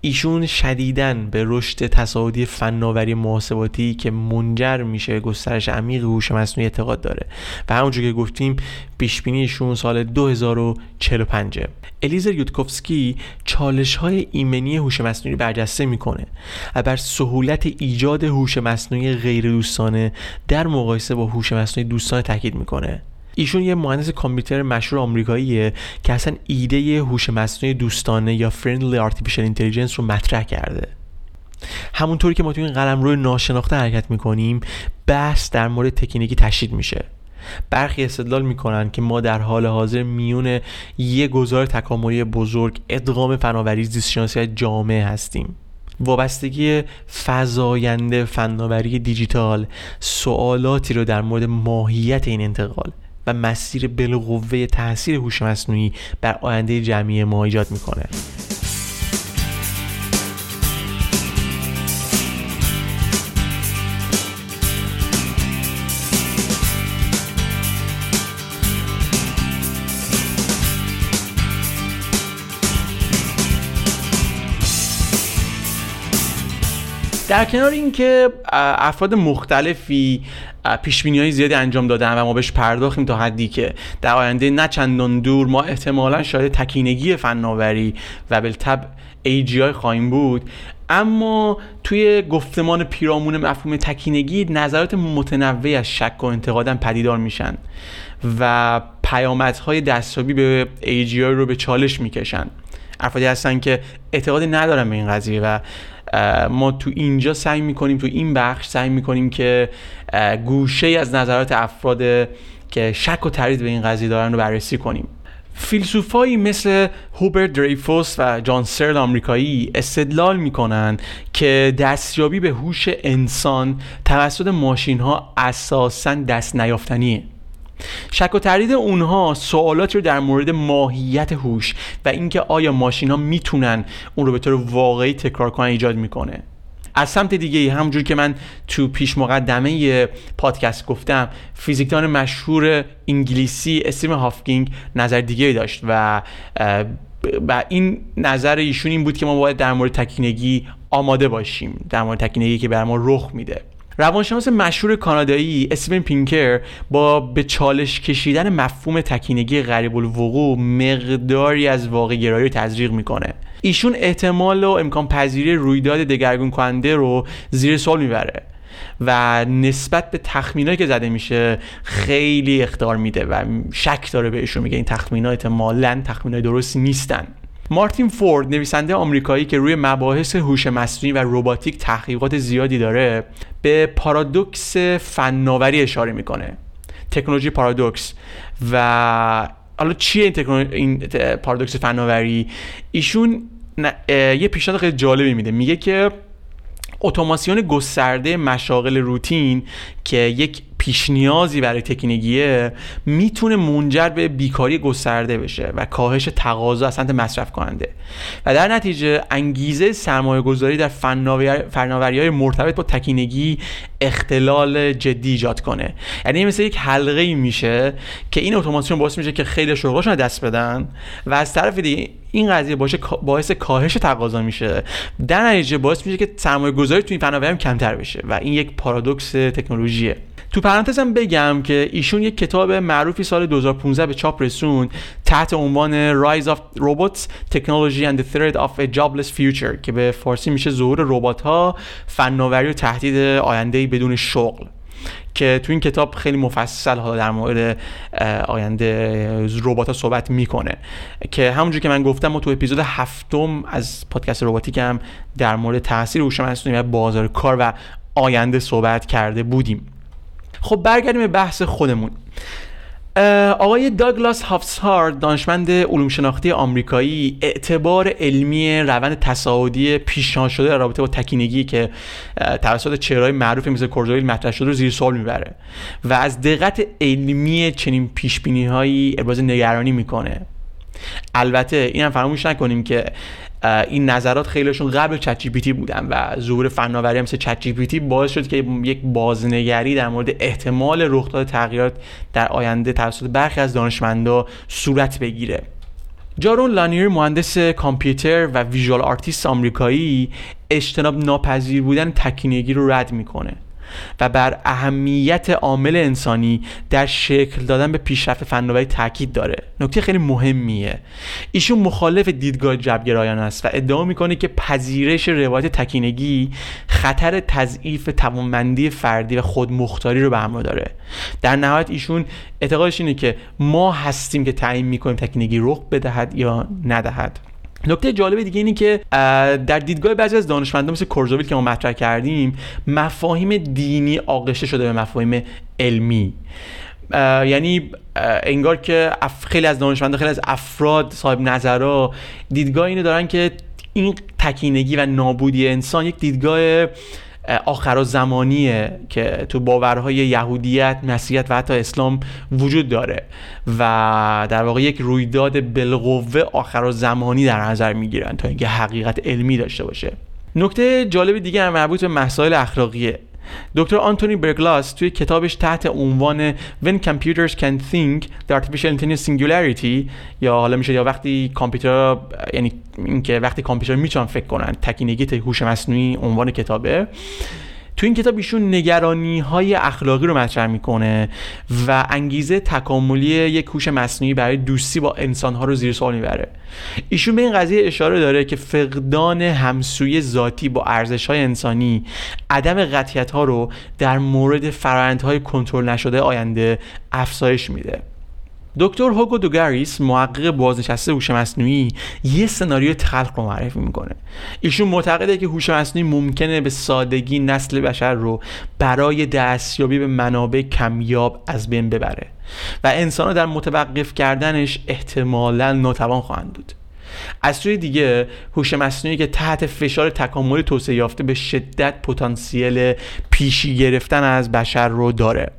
ایشون شدیدن به رشد تصاعدی فناوری محاسباتی که منجر میشه به گسترش عمیق هوش مصنوعی اعتقاد داره. و همونجور که گفتیم پیش ایشون سال 2045 الیزر یودکوفسکی چالش های ایمنی هوش مصنوعی برجسته می‌کنه و بر سهولت ایجاد هوش مصنوعی غیر دوستانه در مقایسه با هوش مصنوعی دوستانه تاکید می‌کنه. ایشون یه مهندس کامپیوتر مشهور آمریکاییه که اصلا ایده هوش مصنوعی دوستانه یا friendly artificial intelligence رو مطرح کرده. همونطوری که ما توی این قلمروی ناشناخته حرکت می‌کنیم بحث در مورد تکنیکی تشدید میشه. برخی استدلال می‌کنن که ما در حال حاضر میون یه گذار تکاملی بزرگ ادغام فناوری زیستشناسی جامعه هستیم. وابستگی فضاینده فناوری دیجیتال سوالاتی رو در مورد ماهیت این انتقال. و مسیر بالقوه تاثیر هوش مصنوعی بر آینده جمعی ما ایجاد می‌کنه. در کنار اینکه افراد مختلفی پیش های زیادی انجام دادن و ما بهش پرداختیم تا حدی که در آینده نه چندان دور ما احتمالا شاید تکینگی فناوری و بالتب AGI خواهیم بود. اما توی گفتمان پیرامون مفهوم تکینگی نظرات متنوعی از شک و انتقادم پدیدار میشن و پیامدهای دستابی به AGI رو به چالش می‌کشن. افرادی هستن که اعتقادی ندارن به این قضیه و ما تو اینجا سعی می‌کنیم تو این بخش سعی می‌کنیم که گوشه از نظرات افراد که شک و تردید به این قضیه دارن رو بررسی کنیم. فیلسوفایی مثل هوبرت دریفوس و جان سرل آمریکایی استدلال می‌کنن که دستیابی به هوش انسان توسط ماشین ها اساسا دست نیافتنیه. شک و تردید اونها سوالاتی رو در مورد ماهیت هوش و اینکه آیا ماشین ها می‌تونن اون رو به طور واقعی تکرار کنن ایجاد می‌کنه. از سمت دیگه همونجور که من تو پیش مقدمه پادکست گفتم فیزیکدان مشهور انگلیسی استیم هافکینگ نظر دیگه داشت و و این نظر ایشون این بود که ما باید در مورد تکینگی آماده باشیم در مورد تکینگی که بر ما رخ میده. روانشناس مشهور کانادایی استیون پینکر با به چالش کشیدن مفهوم تکینگی غریب الوقوع مقداری از واقع گرایی رو تزریق می‌کنه. ایشون احتمال و امکان پذیری رویداد دگرگون کننده رو زیر سوال می‌بره و نسبت به تخمینایی که زده میشه خیلی اختار میده و شک داره بهشون میگه این تخمینات احتمالاً تخمینای درستی نیستن. مارتین فورد نویسنده آمریکایی که روی مباحث هوش مصنوعی و روباتیک تحقیقات زیادی داره به پارادوکس فناوری اشاره می‌کنه. تکنولوژی پارادوکس. و حالا چیه این, تکنولوژی این پارادوکس فناوری؟ ایشون یه پیشنهاد خیلی جالبی میده. میگه که اتوماسیون گسترده مشاغل روتین که یک پیش نیازی برای تکنیکیه می‌تونه منجر به بیکاری گسترده بشه و کاهش تقاضا از سمت مصرف کننده. و در نتیجه انگیزه سرمایه گذاری در فناوری های مرتبط با تکینگی اختلال جدی ایجاد کنه. یعنی مثل یک حلقه ای میشه که این اتوماسیون باعث میشه که خیلی شغلاشون دست بدن و از طرف دیگه این قضیه باشه باعث کاهش تقاضا میشه. در نتیجه باعث میشه که سرمایه گذاری تو این فناوری هم کمتر بشه و این یک پارادوکس تکنولوژیه. تو پرانتزم بگم که ایشون یک کتاب معروفی سال 2015 به چاپ رسون تحت عنوان Rise of Robots Technology and the Threat of a Jobless Future که به فارسی میشه ظهور ربات ها فناوری و تهدید آینده بدون شغل. که تو این کتاب خیلی مفصل حالا در مورد آینده ربات ها صحبت می‌کنه. که همونجور که من گفتم ما تو اپیزود هفتم از پادکست رباتیک هم در مورد تاثیر هوش مصنوعی بازار کار و آینده صحبت کرده بودیم. خب برگردیم به بحث خودمون. آقای داگلاس هافسهارد دانشمند علوم شناختی آمریکایی اعتبار علمی روند تصاعدی پیشان شده در رابطه با تکینگی که توسط چهرهای معروفی مثل کورزویل مطرح شده رو زیر سوال می‌بره و از دقت علمی چنین پیش هایی ابراز نگرانی می‌کنه. البته این هم فراموش نکنیم که این نظرات خیلیشون قبل چت جی بودن و ظهور فناوری مثل چت جی باعث شد که یک بازنگری در مورد احتمال رخ داد تغییرات در آینده توسط برخی از دانشمندا صورت بگیره. جارون لانیر مهندس کامپیوتر و visual artist آمریکایی اجتناب ناپذیر بودن تکینگی رو رد می‌کنه. و بر اهمیت عامل انسانی در شکل دادن به پیشرفت فناوری تاکید داره. نکته خیلی مهمیه. ایشون مخالف دیدگاه جبرگرایانه‌ست و ادعا می‌کنه که پذیرش روایت تکینگی خطر تضعیف توانمندی فردی و خودمختاری رو به همراه داره. در نهایت ایشون اعتقادش اینه که ما هستیم که تعیین می‌کنیم تکینگی رخ بدهد یا ندهد. نکته جالب دیگه اینه که در دیدگاه بعضی از دانشمندان مثل کورزویل که ما مطرح کردیم مفاهیم دینی آغشته شده به مفاهیم علمی. یعنی انگار که خیلی از دانشمندان خیلی از افراد صاحب نظرها دیدگاه اینو دارن که این تکینگی و نابودی انسان یک دیدگاه آخر زمانیه که تو باورهای یهودیت مسیحیت و حتی اسلام وجود داره و در واقع یک رویداد بالقوه آخر زمانی در نظر می‌گیرن تا اینکه حقیقت علمی داشته باشه. نکته جالب دیگه هم مربوط به مسائل اخلاقیه. دکتر آنتونی برگلاس توی کتابش تحت عنوان When Computers Can Think The Artificial Intelligence Singularity یا حالا میشه یا وقتی کامپیوتر یعنی اینکه وقتی کامپیوتر می‌تونن فکر کنن تکینگی هوش مصنوعی عنوان کتابه. تو این کتاب ایشون نگرانی های اخلاقی رو مطرح می‌کنه و انگیزه تکاملی یک هوش مصنوعی برای دوستی با انسان ها رو زیر سوال می‌بره. ایشون به این قضیه اشاره داره که فقدان همسوی ذاتی با ارزش های انسانی عدم قطیت ها رو در مورد فرآیندهای کنترل نشده آینده افزایش میده. دکتر هوگو دوگاریس محقق بازنشسته هوش مصنوعی یه سناریو تلخ رو معرفی می‌کنه. ایشون معتقده که هوش مصنوعی ممکنه به سادگی نسل بشر رو برای دستیابی به منابع کمیاب از بین ببره و انسان در متوقف کردنش احتمالا ناتوان خواهند بود. از سوی دیگه هوش مصنوعی که تحت فشار تکاملی توسعه یافته به شدت پتانسیل پیشی گرفتن از بشر رو داره.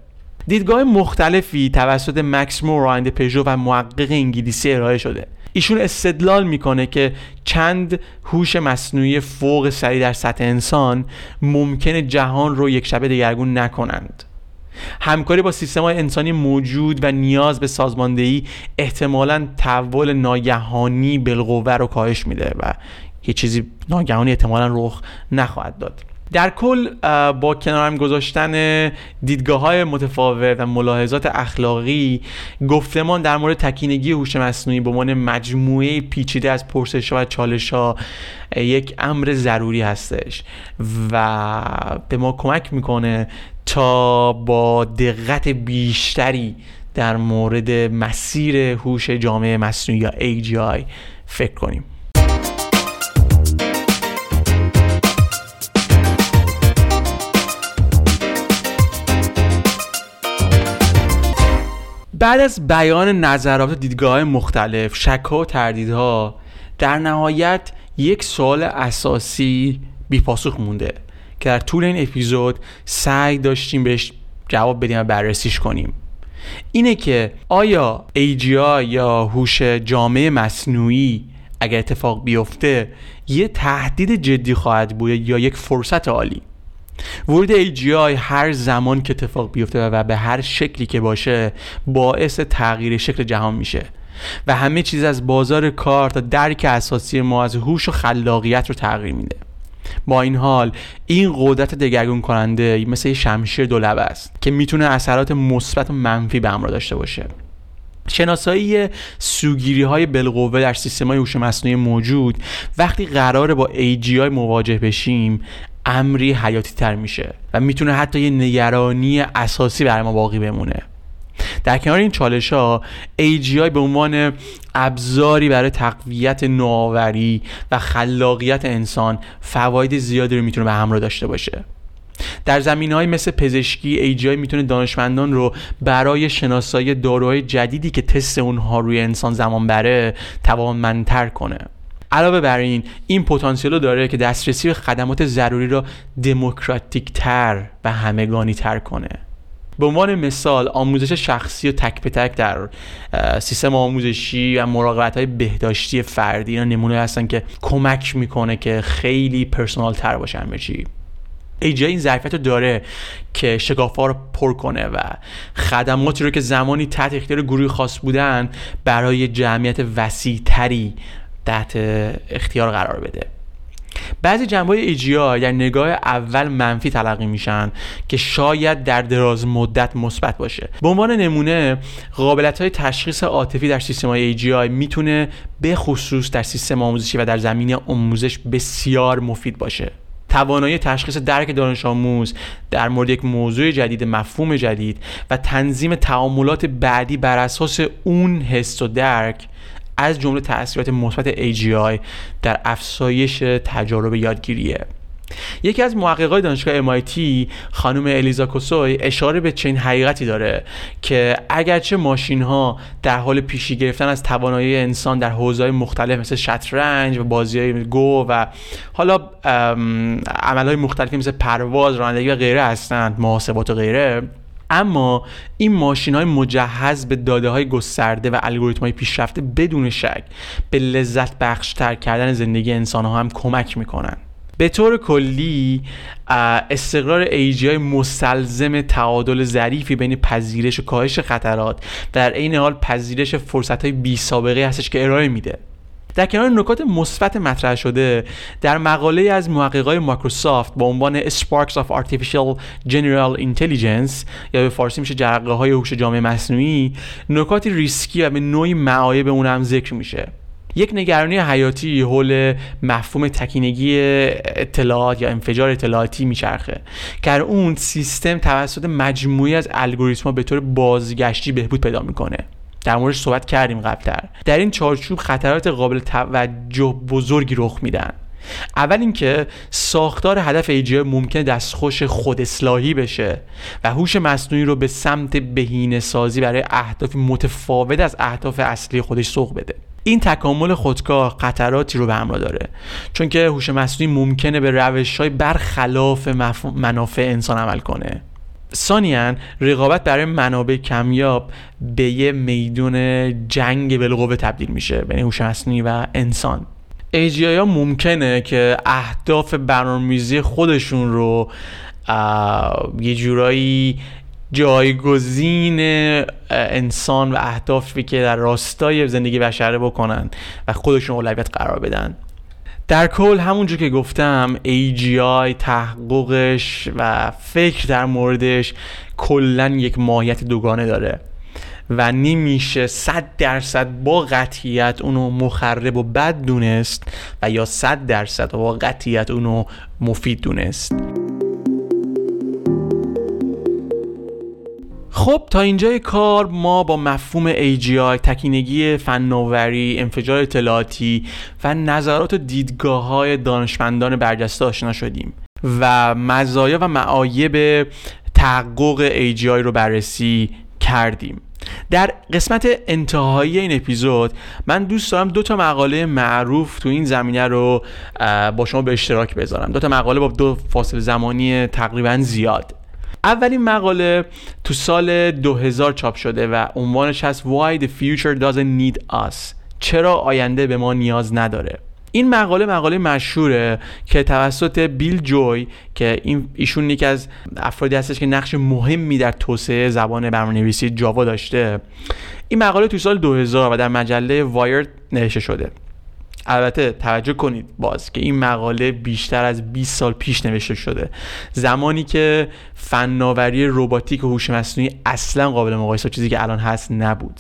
دیدگاه مختلفی توسط مکس مور رانند پژو و محقق انگلیسی ارائه شده. ایشون استدلال می‌کنه که چند هوش مصنوعی فوق سری در سطح انسان ممکنه جهان رو یک شبه دگرگون نکنند. همکاری با سیستم های انسانی موجود و نیاز به سازماندهی احتمالا تحول ناگهانی بالقوه رو کاهش میده و یه چیزی ناگهانی احتمالا رخ نخواهد داد. در کل با کنارم گذاشتن دیدگاه های متفاوت و ملاحظات اخلاقی گفتمان در مورد تکینگی هوش مصنوعی به عنوان مجموعه پیچیده از پرسش و چالش ها یک امر ضروری هستش و به ما کمک می‌کنه تا با دقت بیشتری در مورد مسیر هوش جامعه مصنوعی یا AGI فکر کنیم. بعد از بیان نظرات و دیدگاه مختلف شکها و تردیدها در نهایت یک سوال اساسی بیپاسخ مونده که در طول این اپیزود سعی داشتیم بهش جواب بدیم و بررسیش کنیم. اینه که آیا AGI یا هوش جامعه مصنوعی اگر اتفاق بیفته یه تهدید جدی خواهد بود یا یک فرصت عالی؟ ورود AGI هر زمان که اتفاق بیفته و به هر شکلی که باشه باعث تغییر شکل جهان میشه. و همه چیز از بازار کار تا درک اساسی ما از هوش و خلاقیت رو تغییر میده. با این حال این قدرت دگرگون کننده مثل یه شمشیر دولبه است که می‌تونه اثرات مثبت و منفی به همراه داشته باشه. شناسایی سوگیری های بالقوه در سیستم های هوش مصنوعی موجود وقتی قراره با AGI مواجه بشیم امری حیاتی تر میشه و می‌تونه حتی یه نگرانی اساسی برای ما باقی بمونه. در کنار این چالش ها AGI به عنوان ابزاری برای تقویت نوآوری و خلاقیت انسان فواید زیادی رو می‌تونه به همراه داشته باشه. در زمین های مثل پزشکی AGI می‌تونه دانشمندان رو برای شناسایی داروهای جدیدی که تست اونها روی انسان زمان بره توانمندتر کنه. علاوه بر این این پتانسیل داره که دسترسی به خدمات ضروری را دموکراتیک تر و همگانی تر کنه. به عنوان مثال آموزش شخصی و تک به تک در سیستم آموزشی و مراقبت های بهداشتی فردی اینا نمونه هستن که کمک می‌کنه که خیلی پرسونال تر باشه همه ایجا این ظرفیت رو داره که شکافا رو پر کنه و خدماتی رو که زمانی تحت اختیار گروه خاص بودن برای جمعیت وسیع تری تحت اختیار قرار بده. بعضی جنبه ایجیا در نگاه اول منفی تلقی میشن که شاید در دراز مدت مثبت باشه. به عنوان نمونه قابلت های تشخیص عاطفی در سیستم های AGI می‌تونه به خصوص در سیستم آموزشی و در زمینه آموزش بسیار مفید باشه. توانایی تشخیص درک دانش آموز در مورد یک موضوع جدید مفهوم جدید و تنظیم تعاملات بعدی بر اساس اون حس و درک از جمله تاثیرات مثبت AGI در افزایش تجارب یادگیریه. یکی از محققای دانشگاه MIT خانم الیزا کوسوی اشاره به چنین حقیقتی داره که اگرچه ماشین ها در حال پیشی گرفتن از توانایی انسان در حوزه‌های مختلف مثل شطرنج و بازی های گو و حالا عملهای مختلفی مثل پرواز رانندگی و غیره هستند محاسبات و غیره اما این ماشین های مجهز به داده های گسترده و الگوریتم های پیشرفته بدون شک به لذت بخشتر کردن زندگی انسان ها هم کمک می‌کنن. به طور کلی استقرار ایجی های مستلزم تعادل ظریفی بین پذیرش و کاهش خطرات در عین حال پذیرش فرصت های بی سابقه هستش که ارائه میده. در کنار نکات مثبت مطرح شده در مقاله از محققای مایکروسافت با عنوان Sparks of Artificial General Intelligence یا به فارسی میشه جرقه های هوش جامعه مصنوعی نکاتی ریسکی و به نوعی معایب اون هم ذکر میشه. یک نگرانی حیاتی حول مفهوم تکینگی اطلاعات یا انفجار اطلاعاتی میچرخه که اون سیستم توسط مجموعی از الگوریتم‌ها به طور بازگشتی بهبود پیدا می‌کنه. در موردش صحبت کردیم قبلتر. در این چارچوب خطرات قابل توجه بزرگی رخ میدن. اول اینکه ساختار هدف ایجی ممکن دستخوش خود اصلاحی بشه و هوش مصنوعی رو به سمت بهینه سازی برای اهدافی متفاوت از اهداف اصلی خودش سوق بده. این تکامل خودکار خطراتی رو به همراه داره. چون که هوش مصنوعی ممکنه به روش های برخلاف منافع انسان عمل کنه. سانیان رقابت برای منابع کمیاب به یه میدون جنگ بالقوه تبدیل میشه بین هوش مصنوعی و انسان. ایجی ها ممکنه که اهداف برنامه‌ریزی خودشون رو یه جورایی جایگزین انسان و اهدافی که در راستای زندگی بشره بکنن و خودشون اولویت قرار بدن. در کل همونجور که گفتم AGI تحققش و فکر در موردش کلا یک ماهیت دوگانه داره و نمیشه صد درصد با قطعیت اونو مخرب و بد دونست و یا صد درصد با قطعیت اونو مفید دونست. خب تا اینجای کار ما با مفهوم AGI تکینگی فناوری انفجار اطلاعاتی و نظرات و دیدگاه های دانشمندان برجسته آشنا شدیم و مزایا و معایب تحقق AGI رو بررسی کردیم. در قسمت انتهایی این اپیزود من دوست دارم دو تا مقاله معروف تو این زمینه رو با شما به اشتراک بذارم. دو تا مقاله با دو فاصله زمانی تقریبا زیاد. اولین مقاله تو سال 2000 چاپ شده و عنوانش هست Why the future doesn't need us. چرا آینده به ما نیاز نداره؟ این مقاله مقاله مشهوره که توسط بیل جوی که این ایشون یکی از افرادی هستش که نقش مهمی در توسعه زبان برنامه‌نویسی جاوا داشته. این مقاله تو سال 2000 و در مجله وایرد نوشته شده. البته توجه کنید باز که این مقاله بیشتر از 20 سال پیش نوشته شده. زمانی که فناوری رباتیک و هوش مصنوعی اصلا قابل مقایسه چیزی که الان هست نبود.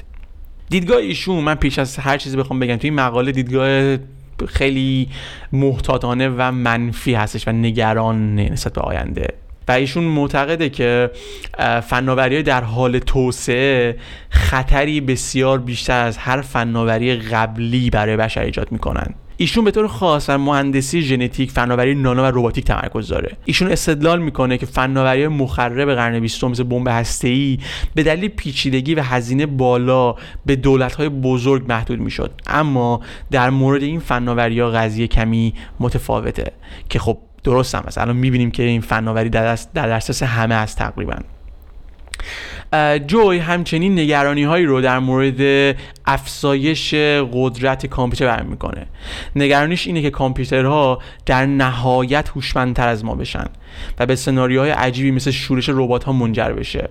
دیدگاه ایشون من پیش از هر چیزی بخوام بگم تو این مقاله دیدگاه خیلی محتاطانه و منفی هستش و نگران نسبت به آینده. و ایشون معتقده که فناوری در حال توسعه خطری بسیار بیشتر از هر فناوری قبلی برای بشر ایجاد می‌کنن. ایشون به طور خاص بر مهندسی ژنتیک فناوری نانو و رباتیک تمرکز داره. ایشون استدلال می‌کنه که فناوری مخرب قرن بیستم مثل بمب هسته‌ای به دلیل پیچیدگی و هزینه بالا به دولت‌های بزرگ محدود می‌شد. اما در مورد این فناوری ها قضیه کمی متفاوته که خب درست هم الان می‌بینیم که این فناوری در دسترس همه است تقریبا. جوی همچنین نگرانی هایی رو در مورد افزایش قدرت کامپیوتر برمی می‌کنه. نگرانیش اینه که کامپیوترها در نهایت هوشمندتر از ما بشن و به سناریوهای عجیبی مثل شورش ربات ها منجر بشه.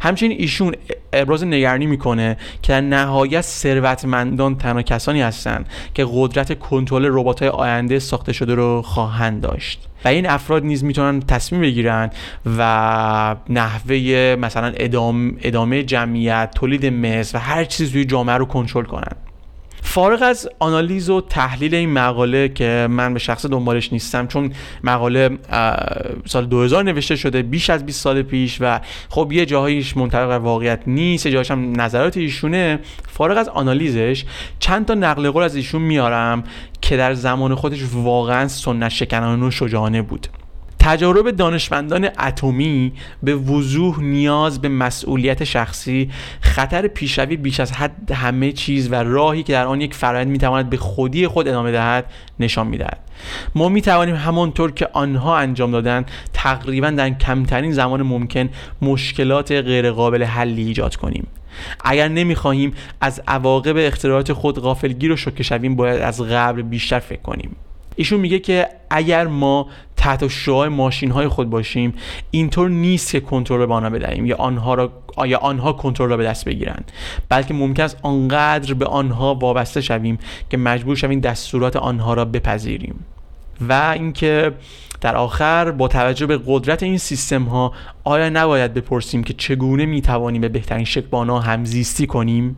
همچنین ایشون ابراز نگرانی می‌کنه که در نهایت ثروتمندان تنها کسانی هستند که قدرت کنترل ربات آینده ساخته شده رو خواهند داشت. و این افراد نیز می‌تونن تصمیم بگیرن و نحوه مثلا ادامه, ادامه جمعیت تولید مثل و هر چیز توی جامعه رو کنترل کنن. فارغ از آنالیز و تحلیل این مقاله که من به شخص دنبالش نیستم چون مقاله سال 2000 نوشته شده بیش از 20 سال پیش و خب یه جاهایش منطبق واقعیت نیست یه جاهایش هم نظرات ایشونه. فارغ از آنالیزش چند تا نقل قول از ایشون میارم که در زمان خودش واقعا سنت شکنانه و شجاعانه بود. تجارب دانشمندان اتمی به وضوح نیاز به مسئولیت شخصی خطر پیشروی بیش از حد همه چیز و راهی که در آن یک فرآیند می‌تواند به خودی خود ادامه دهد نشان می‌دهد. ما می توانیم همانطور که آنها انجام دادن تقریبا در کمترین زمان ممکن مشکلات غیرقابل حلی ایجاد کنیم. اگر نمی‌خواهیم از عواقب اختراعات خود غافلگیر و شوکه شویم باید از قبل بیشتر فکر کنیم. ایشون میگه که اگر ما تحت شعاع ماشین های خود باشیم اینطور نیست که کنترل به آنها بدهیم یا آنها را یا آنها کنترل را به دست بگیرند بلکه ممکن است آنقدر به آنها وابسته شویم که مجبور شویم دستورات آنها را بپذیریم. و اینکه در آخر با توجه به قدرت این سیستم ها آیا نباید بپرسیم که چگونه می توانیم به بهترین شکل با آنها همزیستی کنیم؟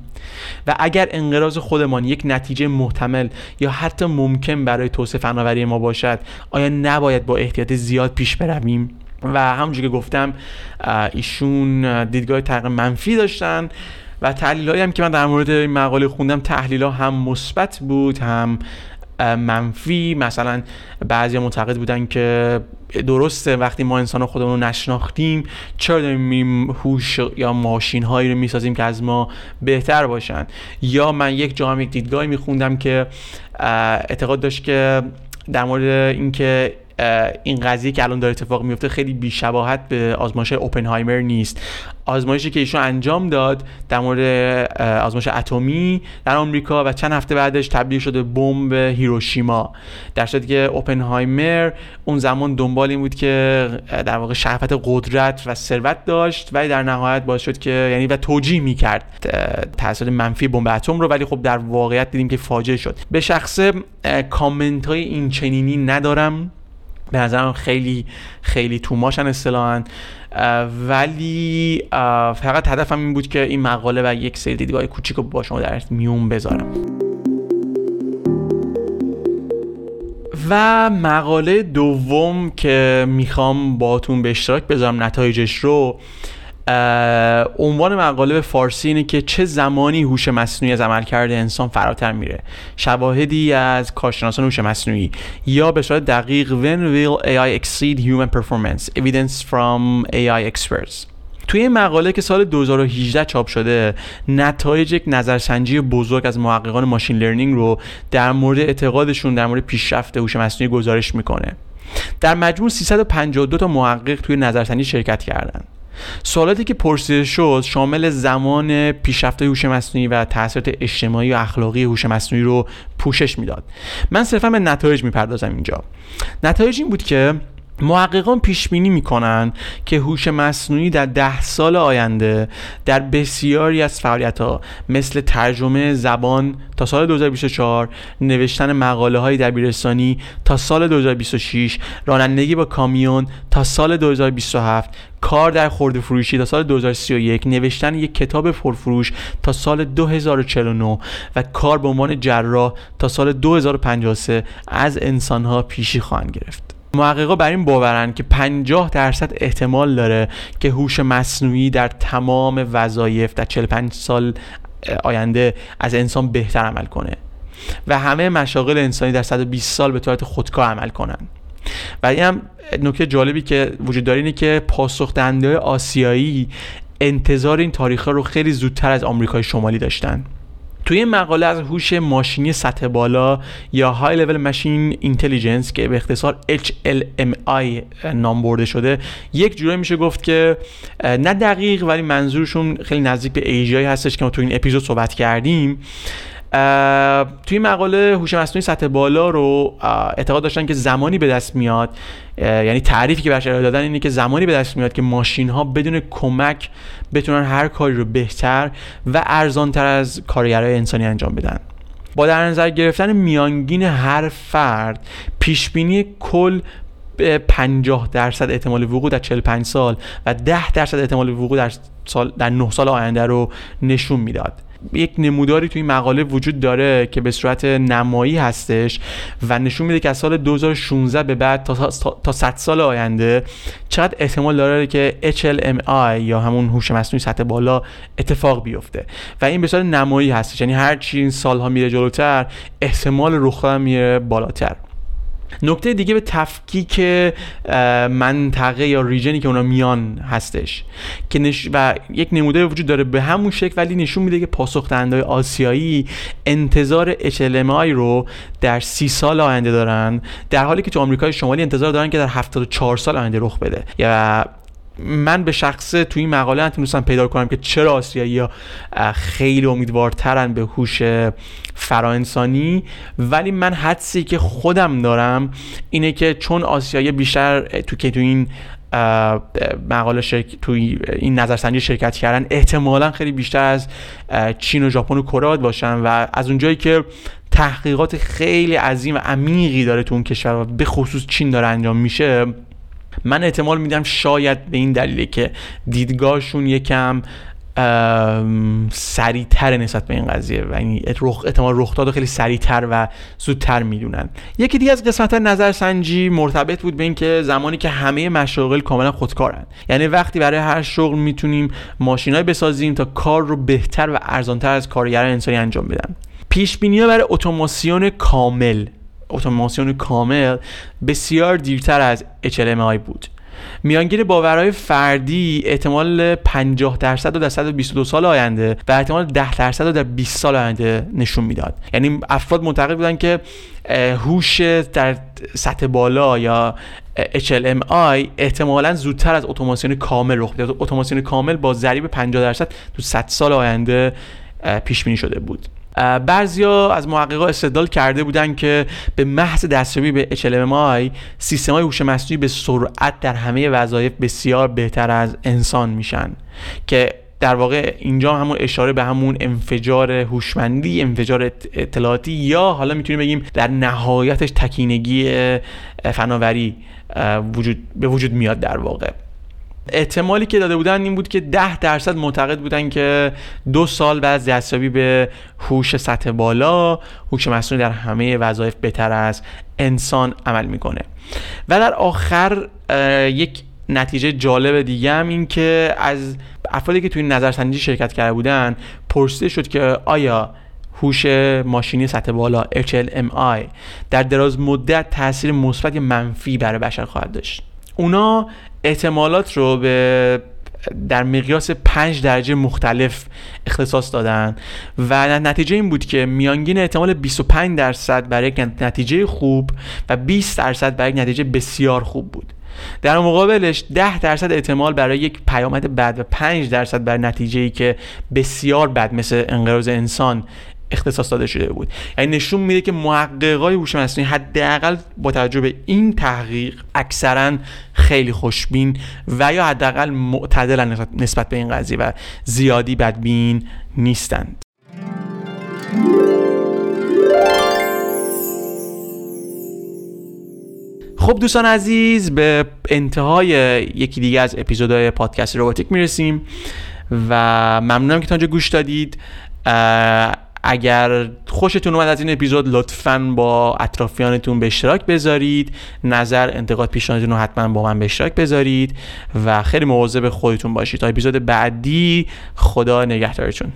و اگر انقراض خودمان یک نتیجه محتمل یا حتی ممکن برای توسعه فناوری ما باشد آیا نباید با احتیاط زیاد پیش برویم؟ و همونجور که گفتم ایشون دیدگاه تقریبا منفی داشتن و تحلیل هم که من در مورد این مقاله خوندم تحلیل ها هم مثبت بود هم منفی. مثلا بعضی معتقد بودن که درسته وقتی ما انسان خودمون رو نشناختیم چرا داریم هوش یا ماشین هایی رو می‌سازیم که از ما بهتر باشن؟ یا من یک جا هم یک دیدگاهی میخوندم که اعتقاد داشت که در مورد اینکه این قضیه که الان داره اتفاق میفته خیلی بیشباهت به آزمایش اوپنهایمر نیست. آزمایشی که ایشون انجام داد در مورد آزمایش اتمی در آمریکا و چند هفته بعدش تبدیل شده بمب هیروشیما. در صورتی که اوپنهایمر اون زمان دنبال این بود که در واقع شهوت قدرت و ثروت داشت ولی در نهایت باعث شد که یعنی و توجیه می‌کرد تاثیر منفی بمب اتم رو ولی خب در واقعیت دیدیم که فاجعه شد. به شخص کامنت های این چنینی ندارم. به نظرم خیلی خیلی توماشن اصطلاحا. ولی فقط هدفم این بود که این مقاله و یک سری دیدگاه کوچیک رو با شما در میون بذارم. و مقاله دوم که می‌خوام باتون به اشتراک بذارم نتایجش رو. عنوان مقاله به فارسی اینه که چه زمانی هوش مصنوعی از عملکرد انسان فراتر میره. شواهدی از کارشناسان هوش مصنوعی یا به صورت دقیق when will AI exceed human performance? Evidence from AI experts. توی این مقاله که سال 2018 چاپ شده نتایج یک نظرسنجی بزرگ از محققان ماشین لرنینگ رو در مورد اعتقادشون در مورد پیشرفت هوش مصنوعی گزارش می‌کنه. در مجموع 352 تا محقق توی نظرسنجی شرکت کردند سوالاتی که پرسیده شد شامل زمان پیشرفت هوش مصنوعی و تاثیرات اجتماعی و اخلاقی هوش مصنوعی رو پوشش می‌داد. من صرفا به نتایج می‌پردازم اینجا. نتایج این بود که محققان پیش بینی می‌کنن که هوش مصنوعی در ده سال آینده در بسیاری از فعالیت ها مثل ترجمه زبان تا سال 2024 نوشتن مقاله های دبیرستانی تا سال 2026 رانندگی با کامیون تا سال 2027 کار در خورده فروشی تا سال 2031 نوشتن یک کتاب پرفروش تا سال 2049 و کار به عنوان جراح تا سال 2053 از انسانها پیشی خواهند گرفت. محققا بر این باورن که 50 درصد احتمال داره که هوش مصنوعی در تمام وظایف در 45 سال آینده از انسان بهتر عمل کنه و همه مشاغل انسانی در 120 سال به طورت خودکار عمل کنن. و این هم نکته جالبی که وجود داره اینه که پاسخ آسیایی انتظار این تاریخ رو خیلی زودتر از آمریکای شمالی داشتن. توی مقاله از هوش ماشینی سطح بالا یا های لول ماشین اینتلیجنس که به اختصار HLMI نام برده شده یک جورایی میشه گفت که نه دقیق ولی منظورشون خیلی نزدیک به AGI هستش که ما تو این اپیزود صحبت کردیم. توی مقاله هوش مصنوعی سطح بالا رو اعتقاد داشتن که زمانی به دست میاد یعنی تعریفی که برش ارائه دادن اینه که زمانی به دست میاد که ماشین ها بدون کمک بتونن هر کاری رو بهتر و ارزانتر از کارگرای انسانی انجام بدن. با در نظر گرفتن میانگین هر فرد پیش بینی کل 50 درصد احتمال وقوع در 45 سال و 10 درصد احتمال وقوع در سال در 9 سال آینده رو نشون می‌داد. یک نموداری توی مقاله وجود داره که به صورت نمایی هستش و نشون میده که از سال 2016 به بعد تا, تا 100 سال آینده چقدر احتمال داره که HLMI یا همون هوش مصنوعی سطح بالا اتفاق بیفته. و این به صورت نمایی هستش. یعنی هر چی این سالها میره جلوتر احتمال رخ میره بالاتر. نکته دیگه به تفکیک منطقه یا ریجنی که اونا میان هستش. که نش... و یک نموده وجود داره به همون شکل ولی نشون میده که پاسخ دهنده آسیایی انتظار HLMI رو در سی سال آینده دارن در حالی که تو آمریکای شمالی انتظار دارن که در 74 سال آینده رخ بده. یا من به شخص تو این مقاله نتونستم پیدا کنم که چرا آسیایی ها خیلی امیدوارترن به هوش فراانسانی ولی من حدسی که خودم دارم اینه که چون آسیایی بیشتر تو که تو این مقاله شرک... توی این نظرسنجی شرکت کردن احتمالا خیلی بیشتر از چین و ژاپن و کره باشن و از اونجایی که تحقیقات خیلی عظیم و عمیقی داره تو اون کشور و به خصوص چین داره انجام میشه من احتمال میدم شاید به این دلیله که دیدگاهشون یکم سریعتر نسبت به این قضیه و این رخ احتمال رخ داد خیلی سریعتر و زودتر می‌دونن. یکی دیگه از قسمت نظرسنجی مرتبط بود به اینکه زمانی که همه مشاغل کاملا خودکارن. یعنی وقتی برای هر شغل می‌تونیم ماشینای بسازیم تا کار رو بهتر و ارزانتر از کارگران انسانی انجام بدن. پیش بینی برای اتوماسیون کامل. اتوماسیون کامل بسیار دیرتر از HLMI بود. میانگین باورهای فردی احتمال 50 درصد رو در 122 سال آینده و احتمال 10 درصد رو در 20 سال آینده نشون می‌داد. یعنی افراد معتقد بودن که هوش در سطح بالا یا HLMI احتمالا زودتر از اتوماسیون کامل رخ میده اتوماسیون کامل با ضریب 50 درصد تو 100 سال آینده پیش بینی شده بود. بعضیا از محققا استدلال کرده بودن که به محض دستیابی به HLMI سیستم های هوش مصنوعی به سرعت در همه وظایف بسیار بهتر از انسان میشن. که در واقع اینجا همون اشاره به همون انفجار هوشمندی انفجار اطلاعاتی یا حالا می‌تونیم بگیم در نهایتش تکینگی فناوری وجود به وجود میاد در واقع. احتمالی که داده بودن این بود که ده درصد معتقد بودن که دو سال بعد از دستیابی به هوش سطح بالا هوش مصنوعی در همه وظایف بهتر از انسان عمل می‌کنه. و در آخر یک نتیجه جالب دیگه هم این که از افرادی که توی نظرسنجی شرکت کرده بودن پرسیده شد که آیا هوش ماشینی سطح بالا HLMI در دراز مدت تاثیر مثبت یا منفی برای بشر خواهد داشت. اونا احتمالات رو به در مقیاس پنج درجه مختلف اختصاص دادن و نتیجه این بود که میانگین احتمال 25 درصد برای یک نتیجه خوب و 20 درصد برای نتیجه بسیار خوب بود. در مقابلش 10 درصد احتمال برای یک پیامد بد و 5 درصد برای نتیجه ای که بسیار بد مثل انقراض انسان اختصاص داده شده بود. یعنی نشون میده که محققای هوش مصنوعی حداقل با توجه به این تحقیق اکثرا خیلی خوشبین و یا حداقل معتدلن نسبت به این قضیه و زیادی بدبین نیستند. خب دوستان عزیز به انتهای یکی دیگه از اپیزودهای پادکست روباتیک می‌رسیم و ممنونم که تا گوش دادید. اگر خوشتون اومد از این اپیزود لطفا با اطرافیانتون به اشتراک بذارید. نظر انتقاد پیشنهادتون رو حتما با من به اشتراک بذارید و خیلی مواظب خودتون باشید. تا اپیزود بعدی خدا نگهدارتون.